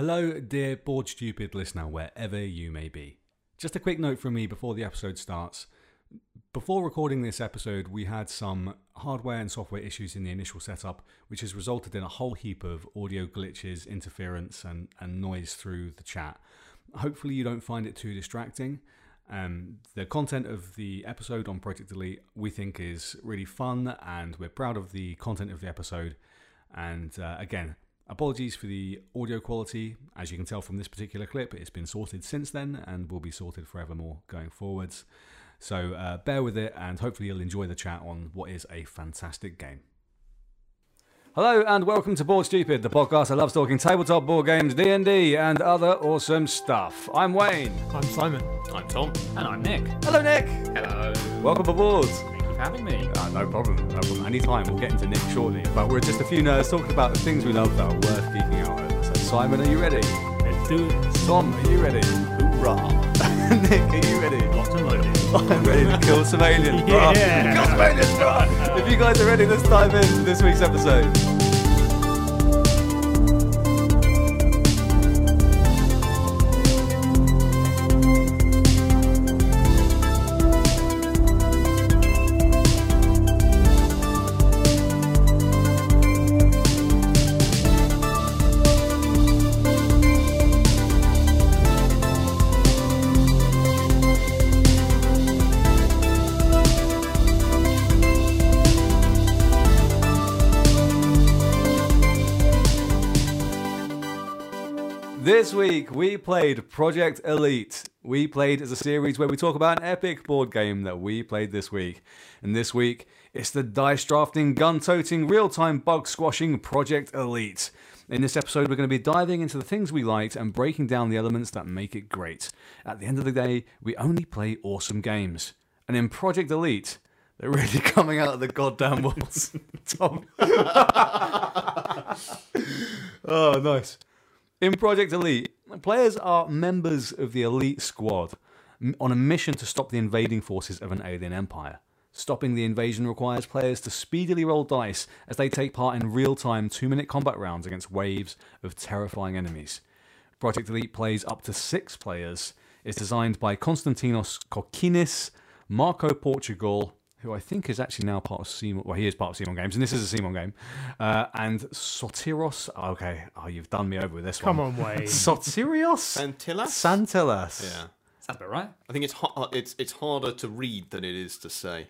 Hello, dear Bored Stupid listener, wherever you may be. Just a quick note from me before the episode starts. Before recording this episode, we had some hardware and software issues in the initial setup, which has resulted in a whole heap of audio glitches, interference, and, and noise through the chat. Hopefully, you don't find it too distracting. Um, the content of the episode on Project Elite we think is really fun, and we're proud of the content of the episode. And uh, again, apologies for the audio quality. As you can tell from this particular clip, it's been sorted since then and will be sorted forevermore going forwards. So uh, bear with it, and hopefully you'll enjoy the chat on what is a fantastic game. Hello and welcome to Board Stupid, the podcast that loves talking tabletop board games, D and D, and other awesome stuff. I'm Wayne. I'm Simon. I'm Tom. And I'm Nick. Hello, Nick. Hello. Welcome aboard. Thank you for having me. Uh, no problem. No problem. Anytime. We'll get into Nick shortly. But we're just a few nerds talking about the things we love that are worth geeking out over. So, Simon, are you ready? Let's do it. Tom, are you ready? Hoorah! Nick, are you ready? Locked and loaded. I'm ready to kill some aliens. bruh. Yeah. Kill some aliens, bruh. If you guys are ready, let's dive into this week's episode. This week we played Project Elite. We played as a series where we talk about an epic board game that we played this week. And this week it's the dice drafting, gun toting, real time bug squashing Project Elite. In this episode, we're going to be diving into the things we liked and breaking down the elements that make it great. At the end of the day, we only play awesome games. And in Project Elite, they're really coming out of the goddamn walls. Tom. oh, nice. In Project Elite, players are members of the elite squad on a mission to stop the invading forces of an alien empire. Stopping the invasion requires players to speedily roll dice as they take part in real time two minute combat rounds against waves of terrifying enemies. Project Elite plays up to six players. It's designed by Konstantinos Kokkinis, Marco Portugal, who I think is actually now part of CMON. Well, he is part of CMON Games, and this is a CMON game. Uh, and Sotiros. Okay, oh, you've done me over with this Come one. Come on, Wayne. Soterios? Antillas? Santillas. Yeah. Sounds about right. I think it's ha- it's it's harder to read than it is to say.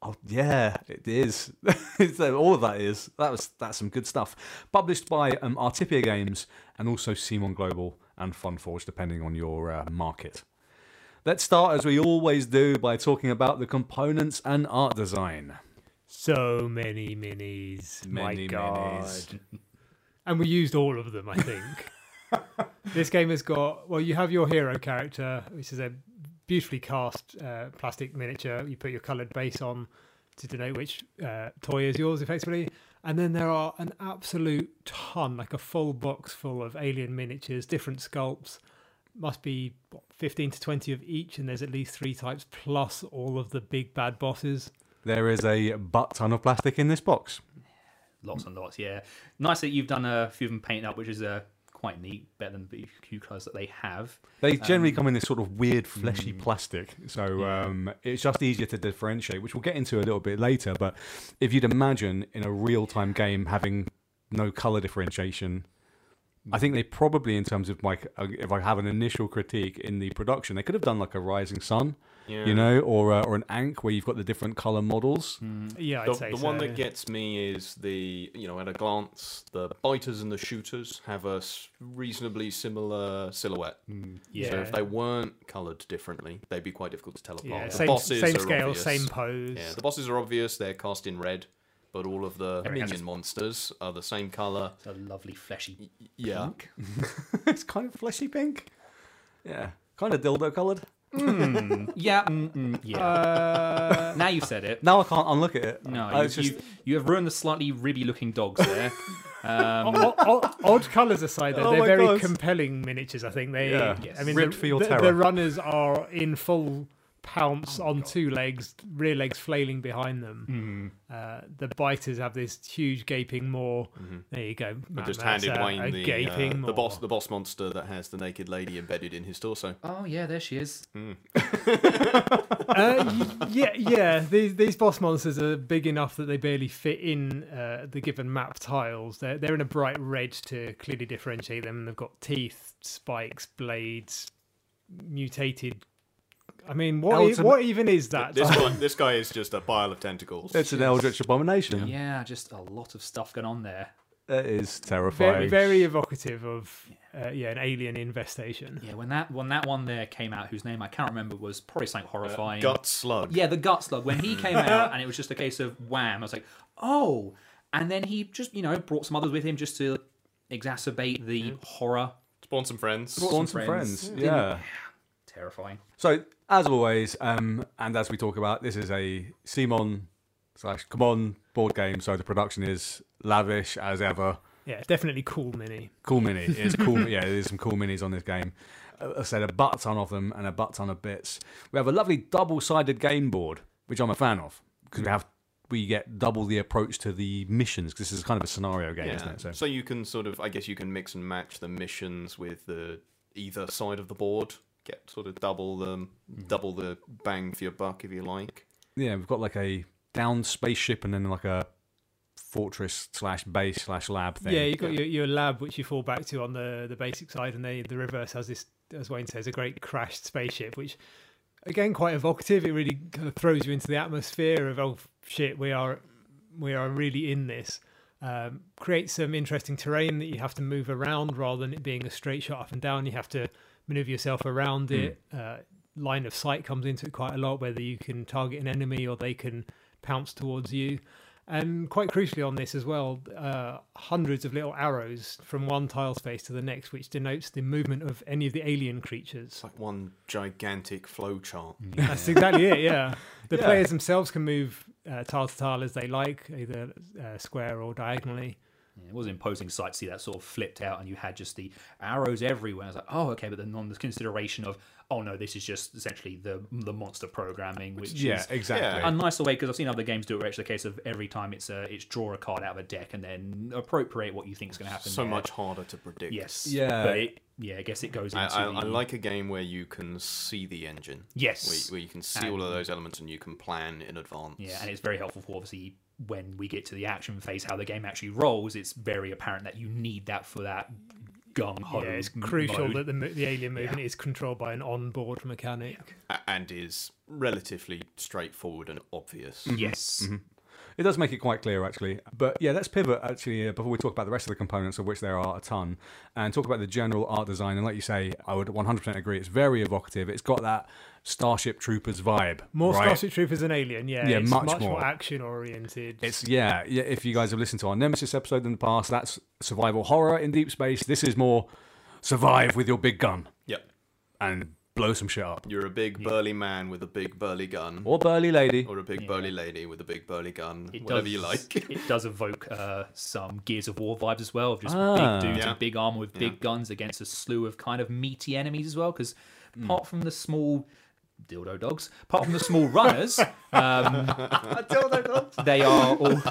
Oh yeah, it is. Uh, All of that is. That was that's some good stuff. Published by um, Artipia Games and also CMON Global and Funforge, depending on your uh, market. Let's start as we always do by talking about the components and art design. So many minis. Many My God. minis. And we used all of them, I think. this game has got, well, you have your hero character, which is a beautifully cast uh, plastic miniature. You put your coloured base on to denote which uh, toy is yours, effectively. And then there are an absolute ton, like a full box full of alien miniatures, different sculpts. Must be what, 15 to 20 of each, and there's at least three types, plus all of the big bad bosses. There is a butt ton of plastic in this box. Lots and lots, yeah. Nice that you've done a few of them painted up, which is uh, quite neat, better than the few colours that they have. They generally Um, come in this sort of weird fleshy plastic, so um, it's just easier to differentiate, which we'll get into a little bit later. But if you'd imagine in a real-time game having no color differentiation, I think they probably, in terms of like, uh, if I have an initial critique in the production, they could have done like a Rising Sun, Yeah. you know, or uh, or an Ankh where you've got the different color models. Yeah, I'd The, say the so. one that gets me is the you know at a glance the biters and the shooters have a reasonably similar silhouette. yeah. So if they weren't coloured differently, they'd be quite difficult to tell apart. yeah, the same, bosses same are scale, obvious. same pose. Yeah, the bosses are obvious. They're cast in red, but all of the Everything has minion monsters are the same colour. It's a lovely fleshy Yeah. pink. it's kind of fleshy pink. Yeah, kind of dildo colored. Yeah, mm, mm, yeah. Uh, now you've said it. Now I can't unlook at it. No, you, just you, you have ruined the slightly ribby looking dogs there. Um, o- o- odd colours aside, though, Oh they're very God. compelling miniatures. I think they. Yeah. I mean, Ripped the, for your the, terror. the runners are in full pounce on two legs, rear legs flailing behind them. Mm-hmm. Uh, the biters have this huge gaping maw. There you go. I Man, just handed a- Wayne a the, gaping uh, the boss the boss monster that has the naked lady embedded in his torso. Oh yeah, there she is. uh, yeah, yeah. These these boss monsters are big enough that they barely fit in uh, the given map tiles. They're they're in a bright red to clearly differentiate them. They've got teeth, spikes, blades, mutated. I mean, what e- what even is that? This guy, this guy is just a pile of tentacles. It's an Eldritch abomination. Yeah, just a lot of stuff going on there. It is very, terrifying. very evocative of uh, yeah an alien infestation. Yeah, when that when that one there came out, whose name I can't remember, was probably something horrifying. Gut slug. Yeah, the gut slug. When he came out, and it was just a case of wham, I was like, oh. And then he just, you know, brought some others with him just to exacerbate the horror. Spawn some friends. Spawn some some friends. friends. Yeah. Terrifying. So as always, um, and as we talk about, this is a CMON slash Come On board game. So the production is lavish as ever. Yeah, definitely cool mini. Cool mini. It's cool. yeah, there's some cool minis on this game. I said a butt ton of them and a butt ton of bits. We have a lovely double-sided game board, which I'm a fan of because we have we get double the approach to the missions because this is kind of a scenario game, isn't it? So So you can sort of, I guess you can mix and match the missions with the either side of the board. Get sort of double the double the bang for your buck if you like. yeah, we've got like a down spaceship and then like a fortress slash base slash lab thing. Yeah, you've got your, your lab which you fall back to on the, the basic side, and they, the reverse has this, as Wayne says, a great crashed spaceship, which again quite evocative. It really kind of throws you into the atmosphere of oh shit, we are we are really in this. Um, creates some interesting terrain that you have to move around rather than it being a straight shot up and down. You have to maneuver yourself around it. Uh, line of sight comes into it quite a lot, whether you can target an enemy or they can pounce towards you. And quite crucially on this as well, uh, hundreds of little arrows from one tile space to the next, which denotes the movement of any of the alien creatures. It's like one gigantic flow chart. That's exactly it. Yeah, the Yeah. players themselves can move uh, tile to tile as they like, either uh, square or diagonally. Yeah, it was an imposing sight to see that sort of flipped out and you had just the arrows everywhere. I was like, oh, okay, but then on the consideration of, oh no, this is just essentially the the monster programming, which yeah, is exactly. a nicer way because I've seen other games do it where it's a case of every time it's a, it's draw a card out of a deck and then appropriate what you think is going to happen. So there. much harder to predict. Yes. Yeah. But it, yeah, I guess it goes I, into. I, the, I like a game where you can see the engine. Yes. Where, where you can see all of those elements and you can plan in advance. Yeah, and it's very helpful for obviously when we get to the action phase, how the game actually rolls. It's very apparent that you need that for that gung ho. yeah, it's crucial mode. that the, the alien movement is controlled by an on-board mechanic. A- and is relatively straightforward and obvious. Yes. Mm-hmm. It does make it quite clear, actually. But yeah, let's pivot actually uh, before we talk about the rest of the components, of which there are a ton, and talk about the general art design. And like you say, I would 100% agree. It's very evocative. It's got that Starship Troopers vibe. More right? Starship Troopers than Alien, yeah. Yeah, it's much much, more. more action-oriented. It's yeah, yeah. If you guys have listened to our Nemesis episode in the past, that's survival horror in deep space. This is more survive with your big gun Yep. and blow some shit up, You're a big burly man with a big burly gun. or burly lady. Or a big burly lady with a big burly gun. It whatever does, you like. it does evoke uh, some Gears of War vibes as well, of just Ah. big dudes Yeah. in big armor with big Yeah. guns against a slew of kind of meaty enemies as well. Because apart from the small dildo dogs, apart from the small runners, um, they are all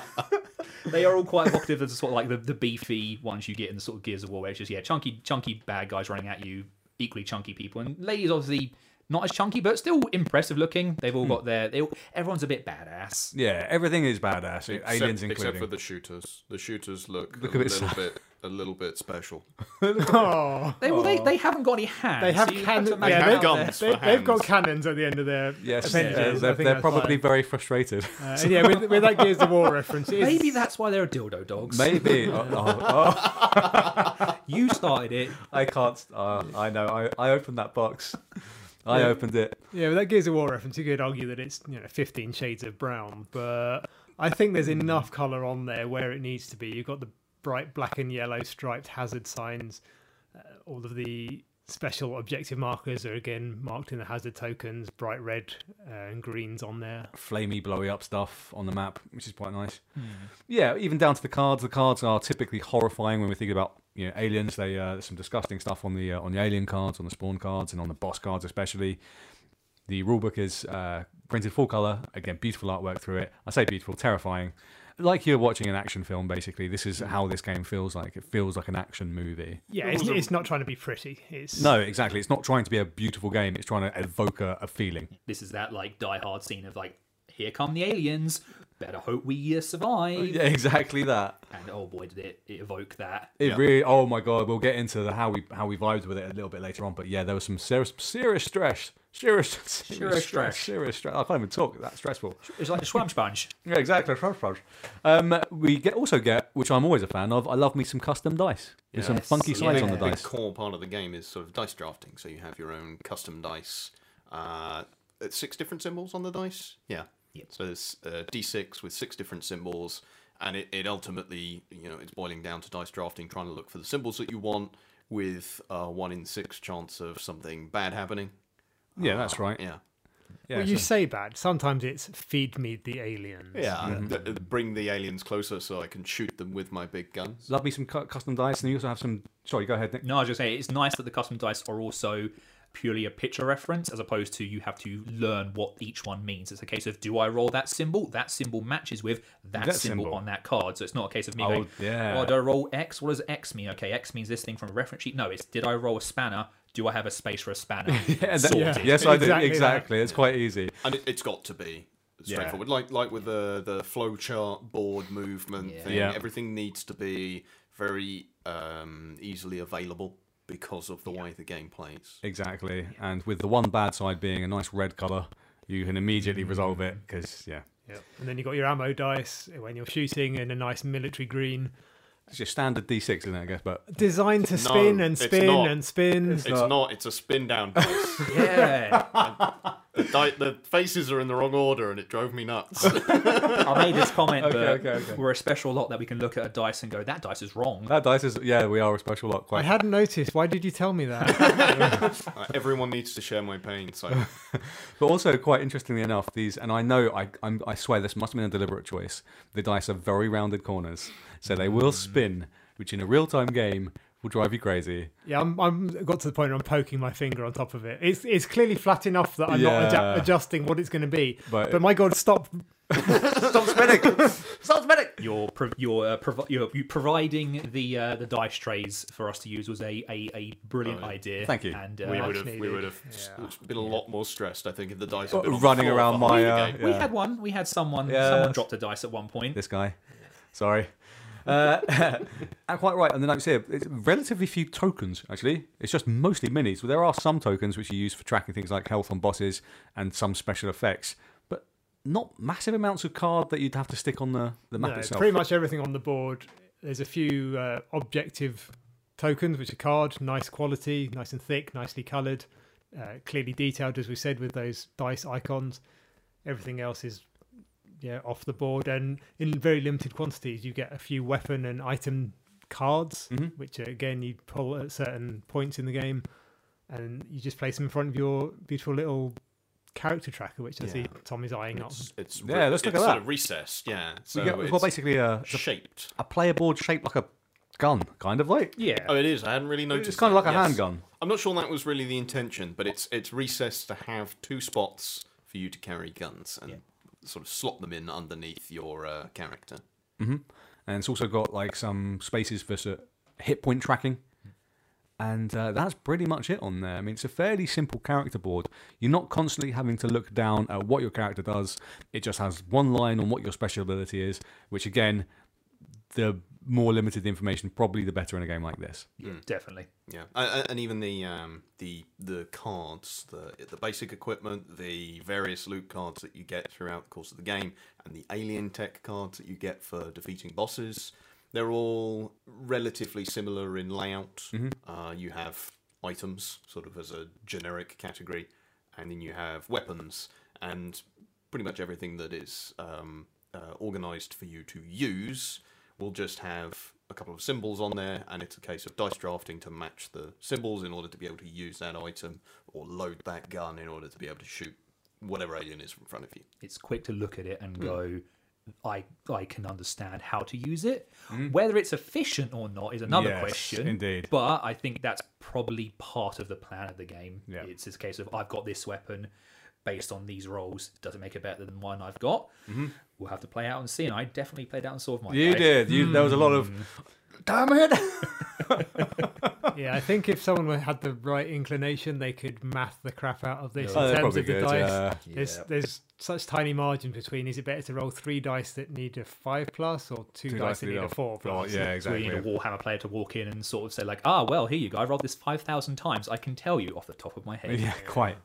they are all quite evocative of the sort of like the, the beefy ones you get in the sort of Gears of War, where it's just yeah, chunky chunky bad guys running at you, equally chunky people, and ladies obviously. Not as chunky, but still impressive looking. They've all hmm. got their. They all, everyone's a bit badass. Yeah, everything is badass. Except, aliens including. except for the shooters. The shooters look, Look a a bit little sad. bit a little bit special. oh, They, well, they, they haven't got any hands. they have so you to cannons. Yeah, they've, guns. they, for they've got cannons at the end of their Yes, appendages. I they're, they're probably fine. very frustrated. Uh, and yeah, with, with that Gears of War reference, it is, Maybe that's why they're dildo dogs. Maybe. oh, oh, oh, You started it. I can't. Uh, I know. I, I opened that box. I Yeah. opened it. Yeah, with that Gears of War reference, you could argue that it's you know Fifteen Shades of Brown, but I think there's enough color on there where it needs to be. You've got the bright black and yellow striped hazard signs. Uh, all of the special objective markers are again marked in the hazard tokens, bright red uh, and greens on there. Flamey, blowy up stuff on the map, which is quite nice. Yeah, even down to the cards. The cards are typically horrifying when we think about you know aliens. They uh, there's some disgusting stuff on the uh, on the alien cards, on the spawn cards, and on the boss cards especially. The rulebook is uh, printed full color. Again, beautiful artwork through it. I say beautiful, terrifying. Like you're watching an action film, basically. This is how this game feels like. It feels like an action movie. Yeah, it's, it's not trying to be pretty. It's No, exactly. It's not trying to be a beautiful game. It's trying to evoke a, a feeling. This is that like Die Hard scene of like, here come the aliens. Better hope we uh, survive. Yeah, exactly that. And oh boy, did it, it evoke that. It Yeah. really. Oh my god, we'll get into the how we how we vibed with it a little bit later on. But yeah, there was some serious serious stress. Serious, serious stress. Serious stress. I can't even talk. That's stressful. It's like a swamp sponge. Yeah, exactly. Um, we get also get, which I'm always a fan of. I love me some custom dice with some funky A sides big, on the big dice. core part of the game is sort of dice drafting. So you have your own custom dice. Uh, six different symbols on the dice. Yeah. Yep. So there's uh, d6 with six different symbols, and it, it ultimately, you know, it's boiling down to dice drafting, trying to look for the symbols that you want with a one in six chance of something bad happening. Yeah, that's right. Yeah. Yeah, well, you so- say bad. Sometimes it's feed me the aliens. Yeah. Mm-hmm. th- th- bring the aliens closer so I can shoot them with my big guns. love me some cu- custom dice, and you also have some. Sorry, go ahead, Nick. No, I was just saying it's nice that the custom dice are also purely a picture reference as opposed to you have to learn what each one means. It's a case of do I roll that symbol? That symbol matches with that, That symbol, symbol. on that card. So it's not a case of me Oh, going, yeah. oh, do I roll X? What does X mean? Okay, X means this thing from a reference sheet. No, it's did I roll a spanner? Do I have a space for a spanner? Yeah, that- Sorted. yes, I do. Exactly that. Exactly. It's quite easy. and it, it's got to be Yeah. straightforward like like with the the flowchart board movement Yeah. thing Yeah. everything needs to be very um easily available because of the way the game plays. Exactly. And with the one bad side being a nice red color, you can immediately resolve it because yeah, Yep. And then you've got your ammo dice when you're shooting in a nice military green, it's your standard D6, isn't it? I guess, but designed to spin and it's spin not. and spin. it's not it's a spin down dice Yeah. the, di- the faces are in the wrong order and it drove me nuts I made this comment, Okay, but okay, okay. we're a special lot that we can look at a dice and go, that dice is wrong. that dice is yeah, we are a special lot. I Quite. hadn't noticed. Why did you tell me that? Uh, everyone needs to share my pain so But also, quite interestingly enough, these, and I know, I, I'm, I swear this must have been a deliberate choice. The dice are very rounded corners, so they will spin, which in a real time game will drive you crazy. yeah, I'm, I'm got to the point where I'm poking my finger on top of it. It's it's clearly flat enough that I'm not Yeah. adju- adjusting what it's going to be. But- But, my God, stop! Stop spinning! Stop spinning! You're pro- you're, uh, provi- you're, you providing the uh, the dice trays for us to use was a a, a brilliant Oh, yeah. idea. Thank you. And uh, we would have we needed. would have Yeah. been a lot more stressed I think if the dice had been on the Running floor around for half my, uh, game. we Yeah. had one. We had someone. Yes. Someone dropped a dice at one point. This guy. Sorry. Uh, and quite right. And the notes here, it's relatively few tokens, actually. It's just mostly minis. There are some tokens which you use for tracking things like health on bosses and some special effects, but not massive amounts of card that you'd have to stick on the, the map No, itself. pretty much everything on the board. There's a few uh, objective tokens, which are card, nice quality, nice and thick, nicely coloured, uh, clearly detailed, as we said, with those dice icons. Everything else is yeah off the board, and in very limited quantities, you get a few weapon and item cards, Mhm. which uh, again you pull at certain points in the game, and you just place them in front of your beautiful little character tracker, which I see Yeah. Tom is eyeing up. It's, it's Yeah, let's look it's at sort that. of recessed, yeah. So So you get, well, basically a, it's a, shaped. a player board shaped like a gun, kind of like. Yeah. Oh, it is. I hadn't really noticed. It's kind of like a Yes. handgun. I'm not sure that was really the intention, but it's it's recessed to have two spots for you to carry guns and sort of slot them in underneath your uh, character. hmm And it's also got like some spaces for sort of hit point tracking. And uh, that's pretty much it on there. I mean, it's a fairly simple character board. You're not constantly having to look down at what your character does. It just has one line on what your special ability is, which again, the more limited the information, probably the better in a game like this. Yeah, definitely. Yeah, and, and even the um, the the cards, the the basic equipment, the various loot cards that you get throughout the course of the game, and the alien tech cards that you get for defeating bosses, they're all relatively similar in layout. Uh, you have items, sort of as a generic category, and then you have weapons, and pretty much everything that is um, uh, organized for you to use will just have a couple of symbols on there, and it's a case of dice drafting to match the symbols in order to be able to use that item or load that gun in order to be able to shoot whatever alien is in front of you. It's quick to look at it and go, I I can understand how to use it. Hmm. Whether it's efficient or not is another Yes, question. indeed. But I think that's probably part of the plan of the game. Yeah. It's this case of I've got this weapon. Based on these rolls, does it make it better than one I've got? We'll have to play out and see. And I definitely played out and saw my You dice. did. You, There was a lot of. Damn it! Yeah, I think if someone had the right inclination, they could math the crap out of this Oh, in terms of the good. dice. Yeah. There's Yeah. there's such tiny margin between. Is it better to roll three dice that need a five plus, or two, Two dice that need need a four four Oh, plus? yeah, So you exactly. need a Warhammer player to walk in and sort of say like, ah, well, here you go. I rolled this five thousand times. I can tell you off the top of my head. Yeah, quite.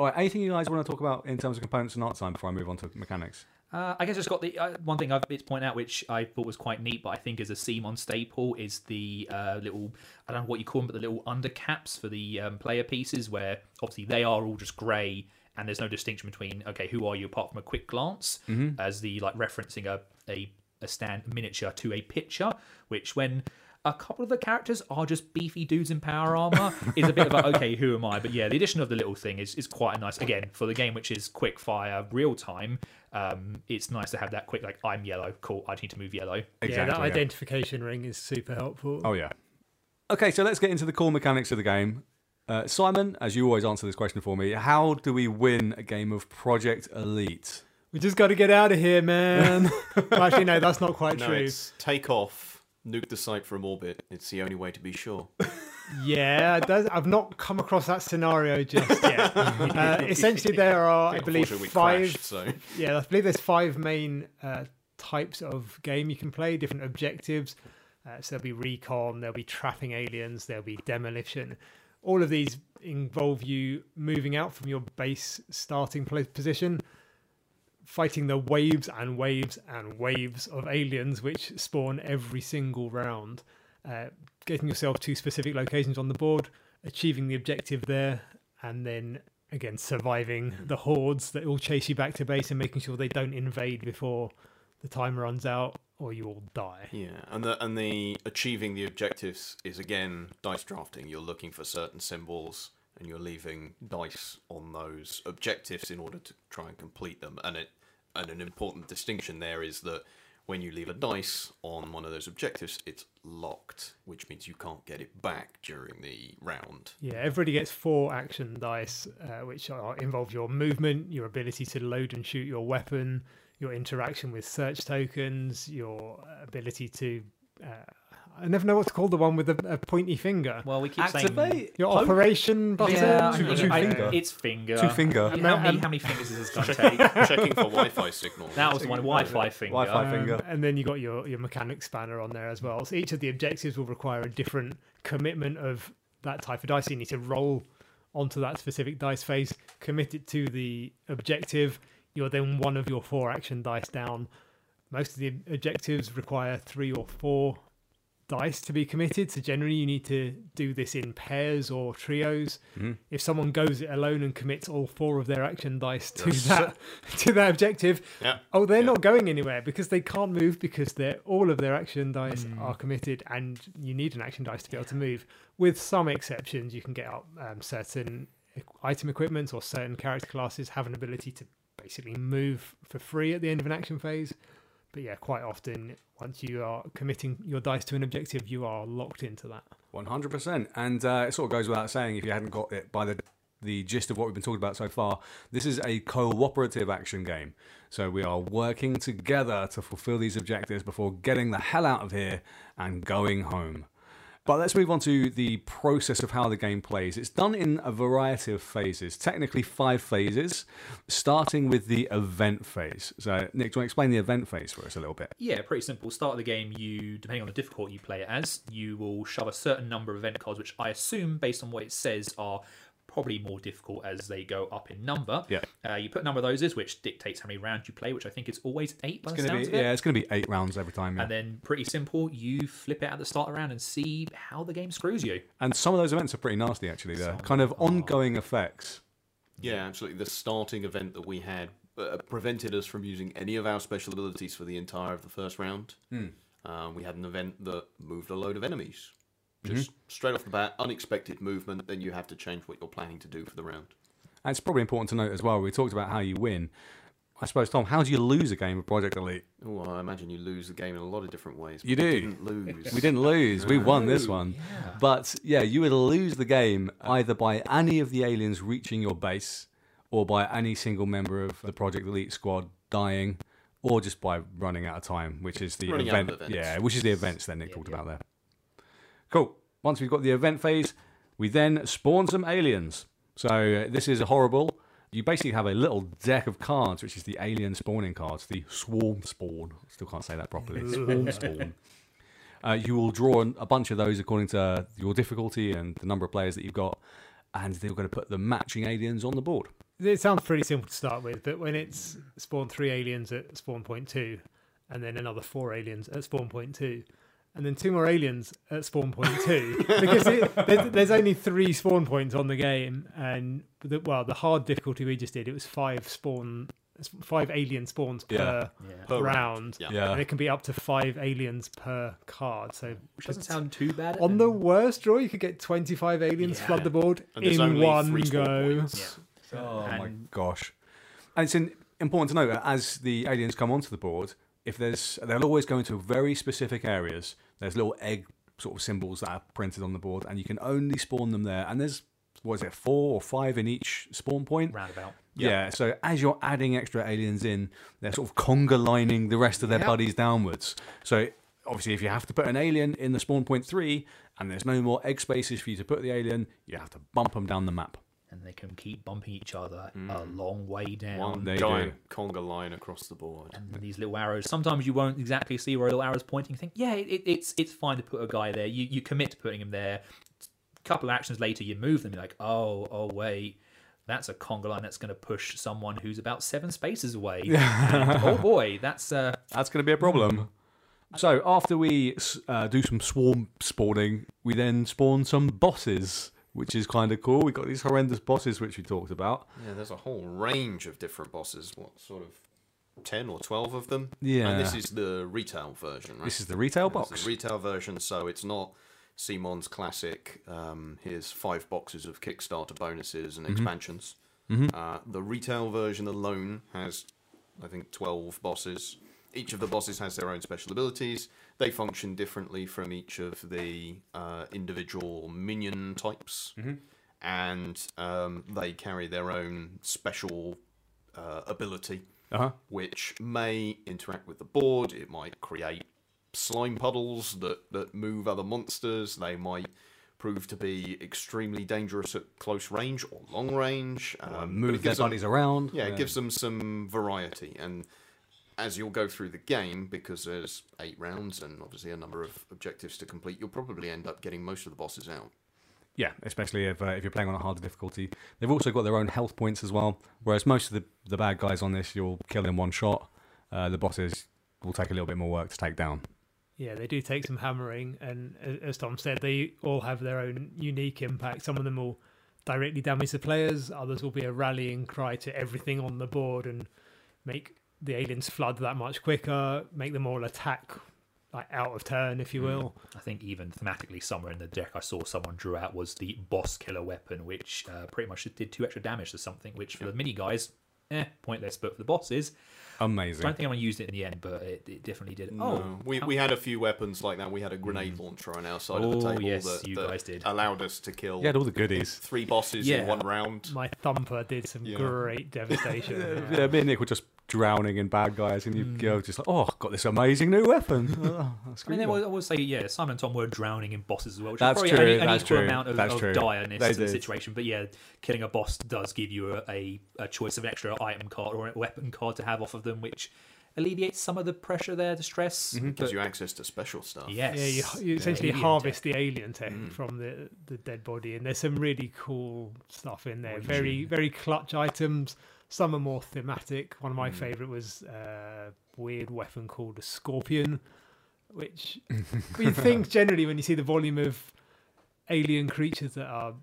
All right, anything you guys want to talk about in terms of components and art time before I move on to mechanics? Uh, I guess it's got the uh, one thing I've it's point out which I thought was quite neat, but I think is a CMON staple is the uh, little I don't know what you call them, but the little undercaps for the um, player pieces, where obviously they are all just grey and there's no distinction between okay who are you apart from a quick glance as the like referencing a a, a stand miniature to a picture, which when a couple of the characters are just beefy dudes in power armor is a bit of a okay who am i but yeah the addition of the little thing is, is quite nice again for the game which is quick fire real time um it's nice to have that quick like i'm yellow cool i need to move yellow yeah, that yeah. identification ring is super helpful. Oh yeah. Okay, so let's get into the core mechanics of the game. Uh, Simon, as you always answer this question for me, how do we win a game of Project Elite? We just got to get out of here, man. Well, Actually, no, that's not quite No, true. it's take off, nuke the site from orbit. It's the only way to be sure. Yeah, I've not come across that scenario just yet. uh, essentially, there are, I believe, five. crashed, so Yeah, I believe there's five main uh, types of game you can play, different objectives. Uh, so there'll be recon, there'll be trapping aliens, there'll be demolition. All of these involve you moving out from your base starting position, fighting the waves and waves and waves of aliens which spawn every single round, uh, getting yourself to specific locations on the board, achieving the objective there, and then again surviving the hordes that will chase you back to base and making sure they don't invade before the time runs out or you all die. yeah, and the and the achieving the objectives is again dice drafting. You're looking for certain symbols, and you're leaving dice on those objectives in order to try and complete them. And it and an important distinction there is that when you leave a dice on one of those objectives, it's locked, which means you can't get it back during the round. Yeah, everybody gets four action dice, uh, which are, involve your movement, your ability to load and shoot your weapon, your interaction with search tokens, your ability to. Uh, I never know what to call the one with a, a pointy finger. well we keep saying Activate. Your operation button. yeah, Two- two I- finger. it's finger Two finger. how many, Um, how many fingers is this going to take Checking for Wi-Fi signal. that was the one wi-fi finger Wi-Fi Um, finger. and then you got your your mechanic spanner on there as well. So each of the objectives will require a different commitment of that type of dice. So you need to roll onto that specific dice phase, commit it to the objective. You're then one of your four action dice down. Most of the objectives require three or four dice to be committed. So generally, you need to do this in pairs or trios. Mm-hmm. If someone goes it alone and commits all four of their action dice to Yes. that to that objective, Yeah. Oh, they're Yeah. not going anywhere because they can't move because they're all of their action dice Hmm. are committed, and you need an action dice to be able to move. With some exceptions, you can get up um, certain item equipment or certain character classes have an ability to basically move for free at the end of an action phase. But yeah, quite often, once you are committing your dice to an objective, you are locked into that. One hundred percent, and uh, it sort of goes without saying if you hadn't got it by the the gist of what we've been talking about so far. This is a cooperative action game, so we are working together to fulfill these objectives before getting the hell out of here and going home. But let's move on to the process of how the game plays. It's done in a variety of phases, technically five phases, starting with the event phase. So, Nick, do you want to explain the event phase for us a little bit? Yeah, pretty simple. Start of the game, you depending on the difficulty you play it as, you will shove a certain number of event cards, which I assume, based on what it says, are probably more difficult as they go up in number. Yeah. Uh, you put a number of those is, which dictates how many rounds you play, which I think is always eight by It's the gonna be of it. yeah, it's going to be eight rounds every time. Yeah. And then pretty simple, you flip it at the start of the round and see how the game screws you. And some of those events are pretty nasty, actually. They're kind of ongoing effects. Yeah, absolutely. The starting event that we had uh, prevented us from using any of our special abilities for the entire of the first round. Um, we had an event that moved a load of enemies. Mm-hmm. Just straight off the bat, unexpected movement, then you have to change what you're planning to do for the round. And it's probably important to note as well. We talked about how you win. I suppose, Tom, how do you lose a game of Project Elite? Oh, I imagine you lose the game in a lot of different ways. You but we do. Didn't lose. We didn't lose. We won this one. Yeah. But yeah, you would lose the game either by any of the aliens reaching your base or by any single member of the Project Elite squad dying, or just by running out of time, which is the Running out event. of events. Yeah, which is the events that Nick Yeah, talked yeah. about there. Cool. Once we've got the event phase, we then spawn some aliens. So uh, this is horrible. You basically have a little deck of cards, which is the alien spawning cards, the swarm spawn. Still can't say that properly. Swarm spawn. Uh, you will draw a bunch of those according to your difficulty and the number of players that you've got, and they're going to put the matching aliens on the board. It sounds pretty simple to start with, but when it's spawn three aliens at spawn point two, and then another four aliens at spawn point two, and then two more aliens at spawn point two, because it, there's, there's only three spawn points on the game, and the, well, the hard difficulty we just did, it was five spawn, five alien spawns per Yeah. Yeah. Per round, Yeah. Yeah. and it can be up to five aliens per card. So Which doesn't sound too bad. on the worst draw, you could get 25 aliens Yeah. flood the board And in one go. points. Oh my gosh! And it's in, important to note that as the aliens come onto the board, if there's they'll always go into very specific areas. There's little egg sort of symbols that are printed on the board, and you can only spawn them there. And there's what is it, four or five in each spawn point? roundabout. Yeah. So as you're adding extra aliens in, they're sort of conga lining the rest of their Yep. buddies downwards. So obviously, if you have to put an alien in the spawn point three, and there's no more egg spaces for you to put the alien, you have to bump them down the map. And they can keep bumping each other a long way down. One They giant conga line across the board. and these little arrows. Sometimes you won't exactly see where a little arrow's pointing. You think, yeah, it, it's it's fine to put a guy there. You you commit to putting him there. A couple of actions later, you move them. You're like, oh, oh, wait, that's a conga line that's going to push someone who's about seven spaces away. And, oh boy, that's uh, That's going to be a problem. So after we uh, do some swarm spawning, we then spawn some bosses, which is kind of cool. We got these horrendous bosses which we talked about. Yeah, there's a whole range of different bosses. What sort of ten or twelve of them? Yeah. And this is the retail version, right? This is the retail is box. the retail version, so it's not CMON's classic. Um, here's five boxes of Kickstarter bonuses Mm-hmm. and expansions. Uh, the retail version alone has, I think, twelve bosses. Each of the bosses has their own special abilities. They function differently from each of the uh, individual minion types, and um, they carry their own special uh, ability uh-huh. which may interact with the board. It might create slime puddles that, that move other monsters. They might prove to be extremely dangerous at close range or long range. Um, Move their gives them- around. yeah, it gives them some variety. And as you'll go through the game, because there's eight rounds and obviously a number of objectives to complete, you'll probably end up getting most of the bosses out. Yeah, especially if, uh, if you're playing on a harder difficulty. They've also got their own health points as well, whereas most of the, the bad guys on this you'll kill in one shot. Uh, the bosses will take a little bit more work to take down. Yeah, they do take some hammering, and as Tom said, they all have their own unique impact. Some of them will directly damage the players, others will be a rallying cry to everything on the board and make the aliens flood that much quicker, make them all attack like out of turn, if you will. I think even thematically, somewhere in the deck I saw someone drew out was the boss killer weapon, which uh, pretty much did two extra damage to something. Which for the mini guys, eh, pointless. But for the bosses, Amazing. I don't think anyone used it in the end, but it, it definitely did. No, Oh, we, we had a few weapons like that. We had a grenade launcher on our side of the Oh, table yes, that, you that guys did. allowed us to kill Yeah, had all the goodies. three bosses Yeah. in one round. My thumper did some Yeah. great devastation. Yeah, yeah, me and Nick were just drowning in bad guys, and you hmm. go just like, oh, got this amazing new weapon. Oh, I mean, great. I would, say, yeah, Simon and Tom were drowning in bosses as well, which That's is probably true, an, an that's equal true, amount of, that's of true. direness They to the situation. But yeah, killing a boss does give you a, a, a choice of an extra item card or a weapon card to have off of them, which alleviates some of the pressure there, the stress. Mm-hmm. Gives But you access to special stuff. yes, Yeah, you, you essentially Alien harvest the alien tech mm. from the the dead body, and there's some really cool stuff in there. Very very clutch items. Some are more thematic. One of my hmm. favorite was a weird weapon called a scorpion, which you think generally when you see the volume of alien creatures that are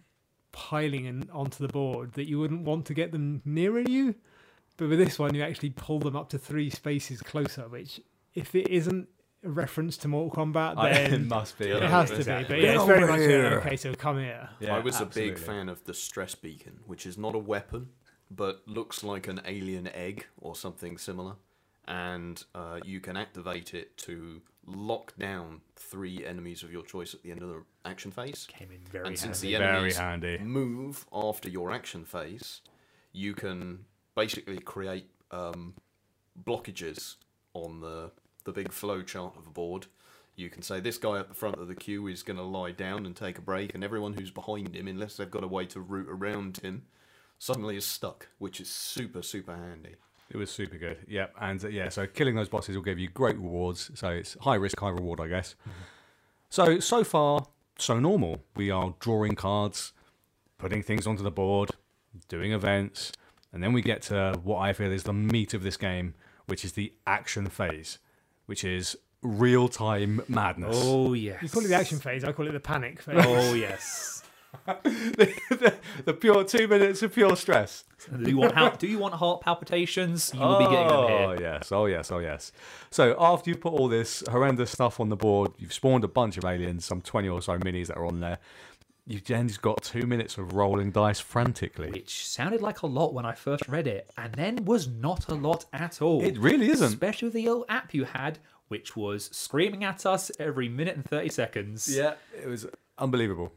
piling in, onto the board that you wouldn't want to get them nearer you. But with this one, you actually pull them up to three spaces closer, which if it isn't a reference to Mortal Kombat, I- then it must be. It has to be. exactly. But yeah, it's very over much here. okay. So come here. Yeah, I was a big fan of the stress beacon, which is not a weapon, but looks like an alien egg or something similar. And uh, you can activate it to lock down three enemies of your choice at the end of the action phase. came in very and since handy. the Very enemies handy. move after your action phase, you can basically create um, blockages on the the big flow chart of a board. You can say this guy at the front of the queue is going to lie down and take a break, and everyone who's behind him, unless they've got a way to route around him, suddenly is stuck, which is super super handy. It was super good. Yep. And uh, yeah, so killing those bosses will give you great rewards. So it's high risk, high reward, I guess. So, so far, so normal. We are drawing cards, putting things onto the board, doing events, and then we get to what I feel is the meat of this game, which is the action phase, which is real time madness. Oh yes. You call it the action phase. I call it the panic phase. Oh yes. the, the pure two minutes of pure stress. do you want how, do you want heart palpitations? You will be getting them Oh yes, oh yes, oh yes. So after you've put all this horrendous stuff on the board, you've spawned a bunch of aliens, some twenty or so minis that are on there. You've then just got two minutes of rolling dice frantically. Which sounded like a lot when I first read it, and then was not a lot at all. It really isn't. Especially with the old app you had, which was screaming at us every minute and 30 seconds. Yeah, it was unbelievable.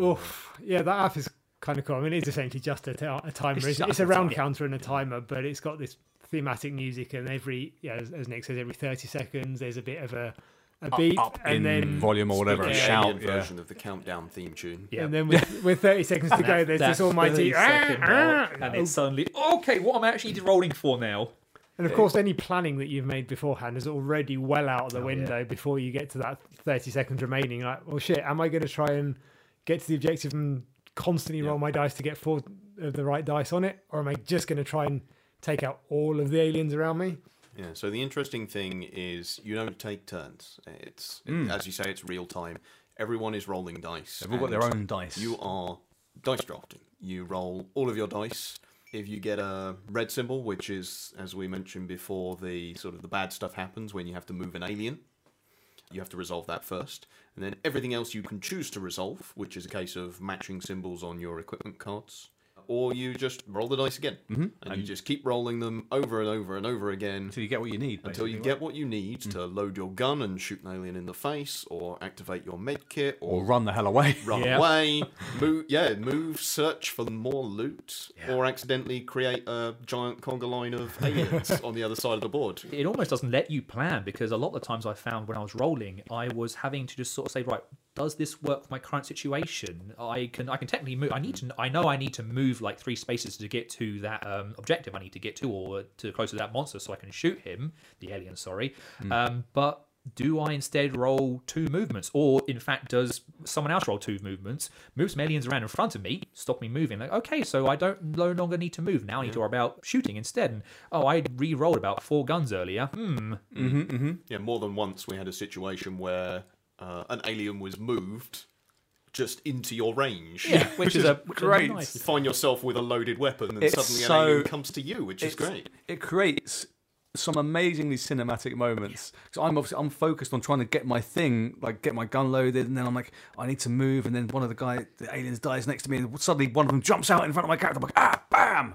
Oof. Yeah, that app is kind of cool. I mean, it's essentially just a, t- a timer. It's It's, it's a a round timer. counter and a timer, but it's got this thematic music, and every yeah, as, as Nick says, every thirty seconds there's a bit of a, a beat, Up and in then volume or whatever, a Yeah. shout. Yeah. version of the countdown theme tune. Yeah. and then with, with thirty seconds to go, there's this almighty. 30 second mark, "Ah, and it's suddenly, okay, what am I actually rolling for now? And of course, any planning that you've made beforehand is already well out of the Oh, yeah. window before you get to that 30 seconds remaining. Like, well, shit, am I going to try and get to the objective and constantly roll my dice to get four of the right dice on it? Or am I just going to try and take out all of the aliens around me? Yeah. So the interesting thing is you don't take turns. It's hmm. as you say, it's real time. Everyone is rolling dice. They've all got their own dice. You are dice drafting. You roll all of your dice. If you get a red symbol, which is, as we mentioned before, the sort of the bad stuff happens when you have to move an alien. You have to resolve that first, and then everything else you can choose to resolve, which is a case of matching symbols on your equipment cards, or you just roll the dice again, mm-hmm. and, you just keep rolling them over and over and over again until you get what you need. until you basically, get what you need to load your gun and shoot an alien in the face, or activate your med kit, or or run the hell away. run Yeah. away, move, yeah, move, search for more loot, or accidentally create a giant conga line of aliens on the other side of the board. It almost doesn't let you plan because a lot of the times I found when I was rolling, I was having to just sort of say, right, does this work for my current situation? I can I can technically move. I need to. I know I need to move like three spaces to get to that um, objective I need to get to, or to close to that monster so I can shoot him, the alien. Sorry, um, but. Do I instead roll two movements, or in fact, does someone else roll two movements, move some aliens around in front of me, stop me moving? Like, okay, so I don't no longer need to move now. I need to worry about shooting instead. And oh, I re-rolled about four guns earlier. Hmm. Mm-hmm, mm-hmm. Yeah, more than once we had a situation where uh, an alien was moved just into your range. Yeah, which, is, a which is great. nice. You find yourself with a loaded weapon, and It's suddenly so- an alien comes to you, which is great. It creates some amazingly cinematic moments. So I'm obviously I'm focused on trying to get my thing, like get my gun loaded, and then I'm like, I need to move, and then one of the guy, the aliens dies next to me, and suddenly one of them jumps out in front of my character. I'm like, ah, bam!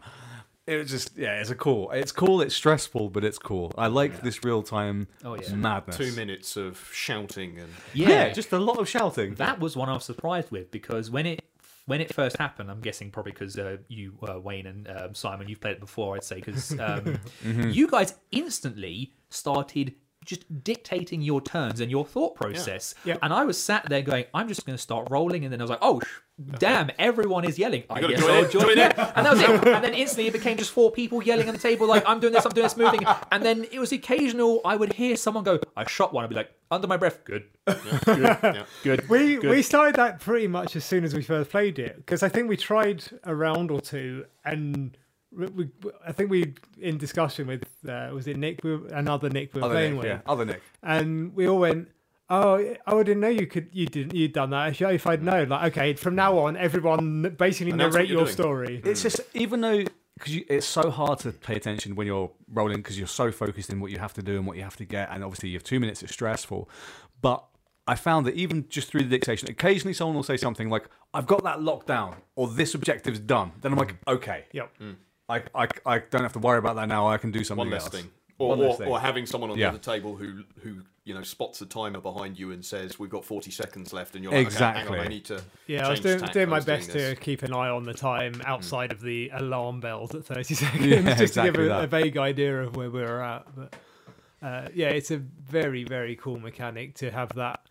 It was just yeah, it's a cool. It's cool. It's stressful, but it's cool. I like this real time Oh, yeah. madness. Two minutes of shouting and Yeah. just a lot of shouting. that was one I was surprised with because when it when it first happened, I'm guessing probably because uh, you, uh, Wayne and um, Simon, you've played it before, I'd say, because um, Mm-hmm. you guys instantly started just dictating your turns and your thought process. Yep. And I was sat there going, I'm just going to start rolling, and then I was like, oh. sh- Damn! Everyone is yelling. I gotta guess join I'll in, join join in. in. And that was it. And then instantly it became just four people yelling on the table, like, I'm doing this, I'm doing this, moving. And then it was occasional, I would hear someone go, I shot one. I'd be like, under my breath, good. yeah. Good. We Good. we started that pretty much as soon as we first played it because I think we tried a round or two and we, we I think we in discussion with uh, was it Nick we were, another Nick we were other playing Nick, with yeah, other Nick. and we all went oh oh I didn't know you could you didn't you'd done that if, if I'd known like okay from now on everyone basically Announce narrate your doing. story It's just even though because it's so hard to pay attention when you're rolling because you're so focused in what you have to do and what you have to get, and obviously you have two minutes. It's stressful, but I found that even just through the dictation, occasionally someone will say something like, "I've got that locked down," or "This objective's done." Then I'm like, mm. "Okay, yep mm. I, I, I don't have to worry about that now. I can do something One less else." thing. Or, or, or having someone on Yeah. the other table who who you know spots a timer behind you and says we've got 40 seconds left and you're like okay, hang Exactly. on, I need to Yeah, I was doing, tack. doing my was best this. to keep an eye on the time outside of the alarm bells at 30 seconds, Yeah, just to give a, a vague idea of where we were at. But uh, yeah, it's a very, very cool mechanic to have that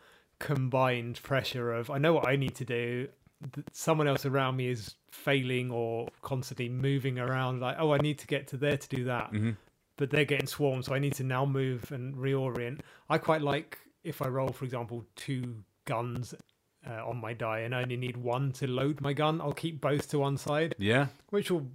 combined pressure of I know what I need to do. Someone else around me is failing or constantly moving around. Like, oh, I need to get to there to do that, Mm-hmm. But they're getting swarmed, so I need to now move and reorient. I quite like if I roll, for example, two guns uh, on my die and I only need one to load my gun, I'll keep both to one side, Yeah. which will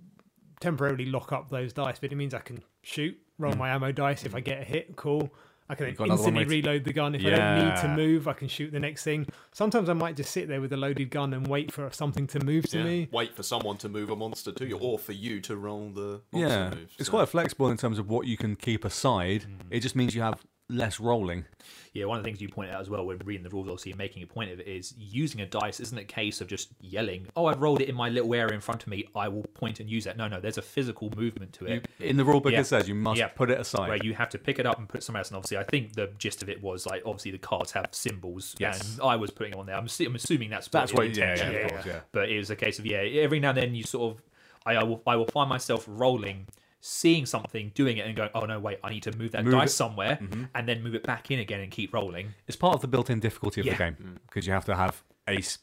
temporarily lock up those dice, but it means I can shoot, roll my ammo dice. If I get a hit, cool. I can You've then got another one instantly reload the gun. If I don't need to move, I can shoot the next thing. Sometimes I might just sit there with a loaded gun and wait for something to move to Yeah, me. Wait for someone to move a monster to you, or for you to roll the monster Yeah. moves. It's So- quite flexible in terms of what you can keep aside. Mm. It just means you have less rolling. Yeah, one of the things you point out as well when reading the rules, obviously, and making a point of it is using a dice isn't a case of just yelling, "Oh, I've rolled it in my little area in front of me. I will point and use that. No, no, there's a physical movement to it. In the rule book, Yeah. it says you must Yeah. put it aside. where you have to pick it up and put it somewhere else. And obviously, I think the gist of it was like obviously the cards have symbols, Yes. and I was putting it on there. I'm, I'm assuming that's That's what yeah, intention yeah, of course, yeah. But it was a case of yeah, every now and then you sort of, I, I will I will find myself rolling. Seeing something, doing it, and going, "Oh no, wait! I need to move that Move dice it. somewhere, mm-hmm. and then move it back in again and keep rolling." It's part of the built-in difficulty of Yeah. the game mm. because you have to have a, s-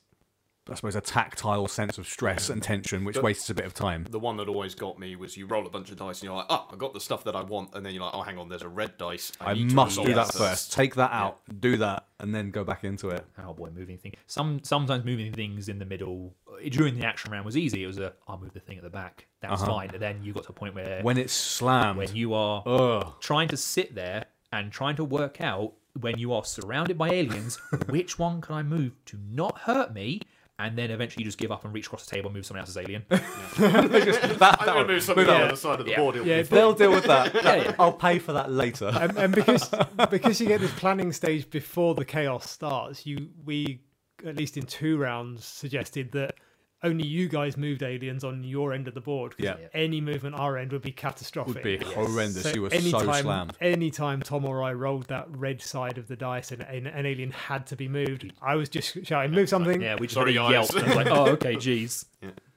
I suppose, a tactile sense of stress and tension, which But- wastes a bit of time. The one that always got me was you roll a bunch of dice and you're like, oh, I got the stuff that I want, and then you're like, oh, hang on, there's a red dice. I, I must do that this first. Take that out, do that, and then go back into it. Oh boy, moving things. Some sometimes moving things in the middle uh, during the action round was easy. It was a I'll move the thing at the back. That's Uh-huh. fine. And then you got to a point where When it's slammed, when you are ugh, trying to sit there and trying to work out when you are surrounded by aliens, which one can I move to not hurt me? And then eventually you just give up and reach across the table and move someone else's alien. I'm going to move something that on one. the side of the Yeah. board. it'll Yeah, be they'll deal with that. yeah. I'll pay for that later. and, and because because you get this planning stage before the chaos starts, you we at least in two rounds suggested that only you guys moved aliens on your end of the board. 'cause Yeah. Any movement our end would be catastrophic. would be horrendous. you were so anytime, slammed. anytime Tom or I rolled that red side of the dice and an, an alien had to be moved, I was just shouting, "Move something!" Yeah, we just Sorry, Sorry, guys. yelped. And I was like, oh, okay, geez.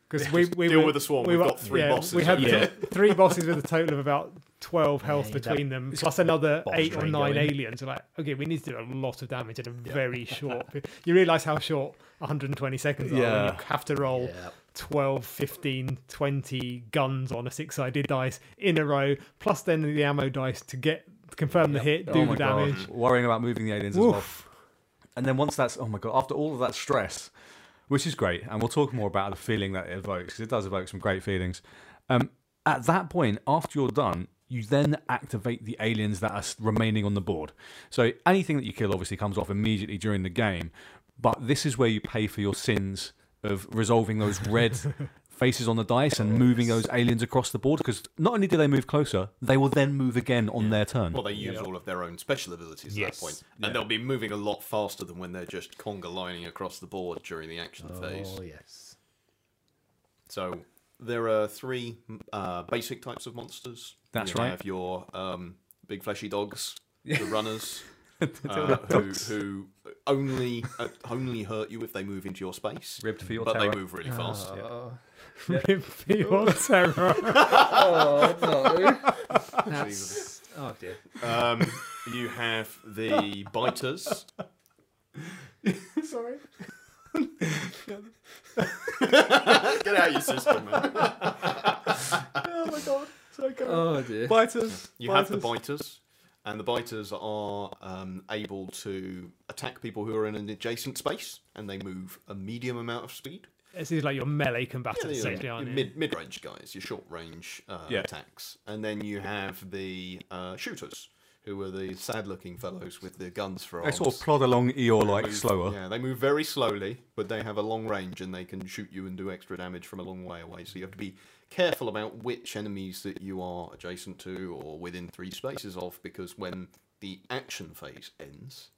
Because we, we deal were, with the swarm. We We've were, got three yeah, bosses We had over here. th- three bosses with a total of about twelve health Yeah, that- between them, plus another eight or nine going. aliens. We're like, okay, we need to do a lot of damage in a very short. You realise how short 120 seconds are when Yeah. you have to roll Yeah. 12, 15, 20 guns on a six-sided dice in a row, plus then the ammo dice to get confirm the hit, do oh the damage. god, worrying about moving the aliens as well. And then once that's oh my god, after all of that stress, which is great, and we'll talk more about the feeling that it evokes because it does evoke some great feelings. Um, at that point, after you're done, you then activate the aliens that are remaining on the board. So anything that you kill obviously comes off immediately during the game, but this is where you pay for your sins of resolving those red faces on the dice and moving those aliens across the board because not only do they move closer, they will then move again on their turn. Well, they use all of their own special abilities at Yes. that point. And they'll be moving a lot faster than when they're just conga lining across the board during the action oh, phase. Oh, yes. So there are three uh, basic types of monsters. That's you right. have your um, big fleshy dogs, the runners, uh, who, who only uh, only hurt you if they move into your space, Ribbed for your but terror. they move really fast. Rip for your terror. Oh, no. That's... Oh, dear. Um, you have the biters. Sorry. Get out your system, man. Oh my god. So good. Oh, dear. Biters. You have the biters, and the biters are um, able to attack people who are in an adjacent space, and they move a medium amount of speed. This is like your melee combatants, Yeah, essentially, your aren't you? mid mid range guys, your short range uh, Yeah. attacks, and then you have the uh, shooters, who are the sad looking fellows with the guns for They arms. sort of plod along Eeyore like Move- slower. Yeah, they move very slowly, but they have a long range and they can shoot you and do extra damage from a long way away. So you have to be careful about which enemies that you are adjacent to or within three spaces of, because when the action phase ends,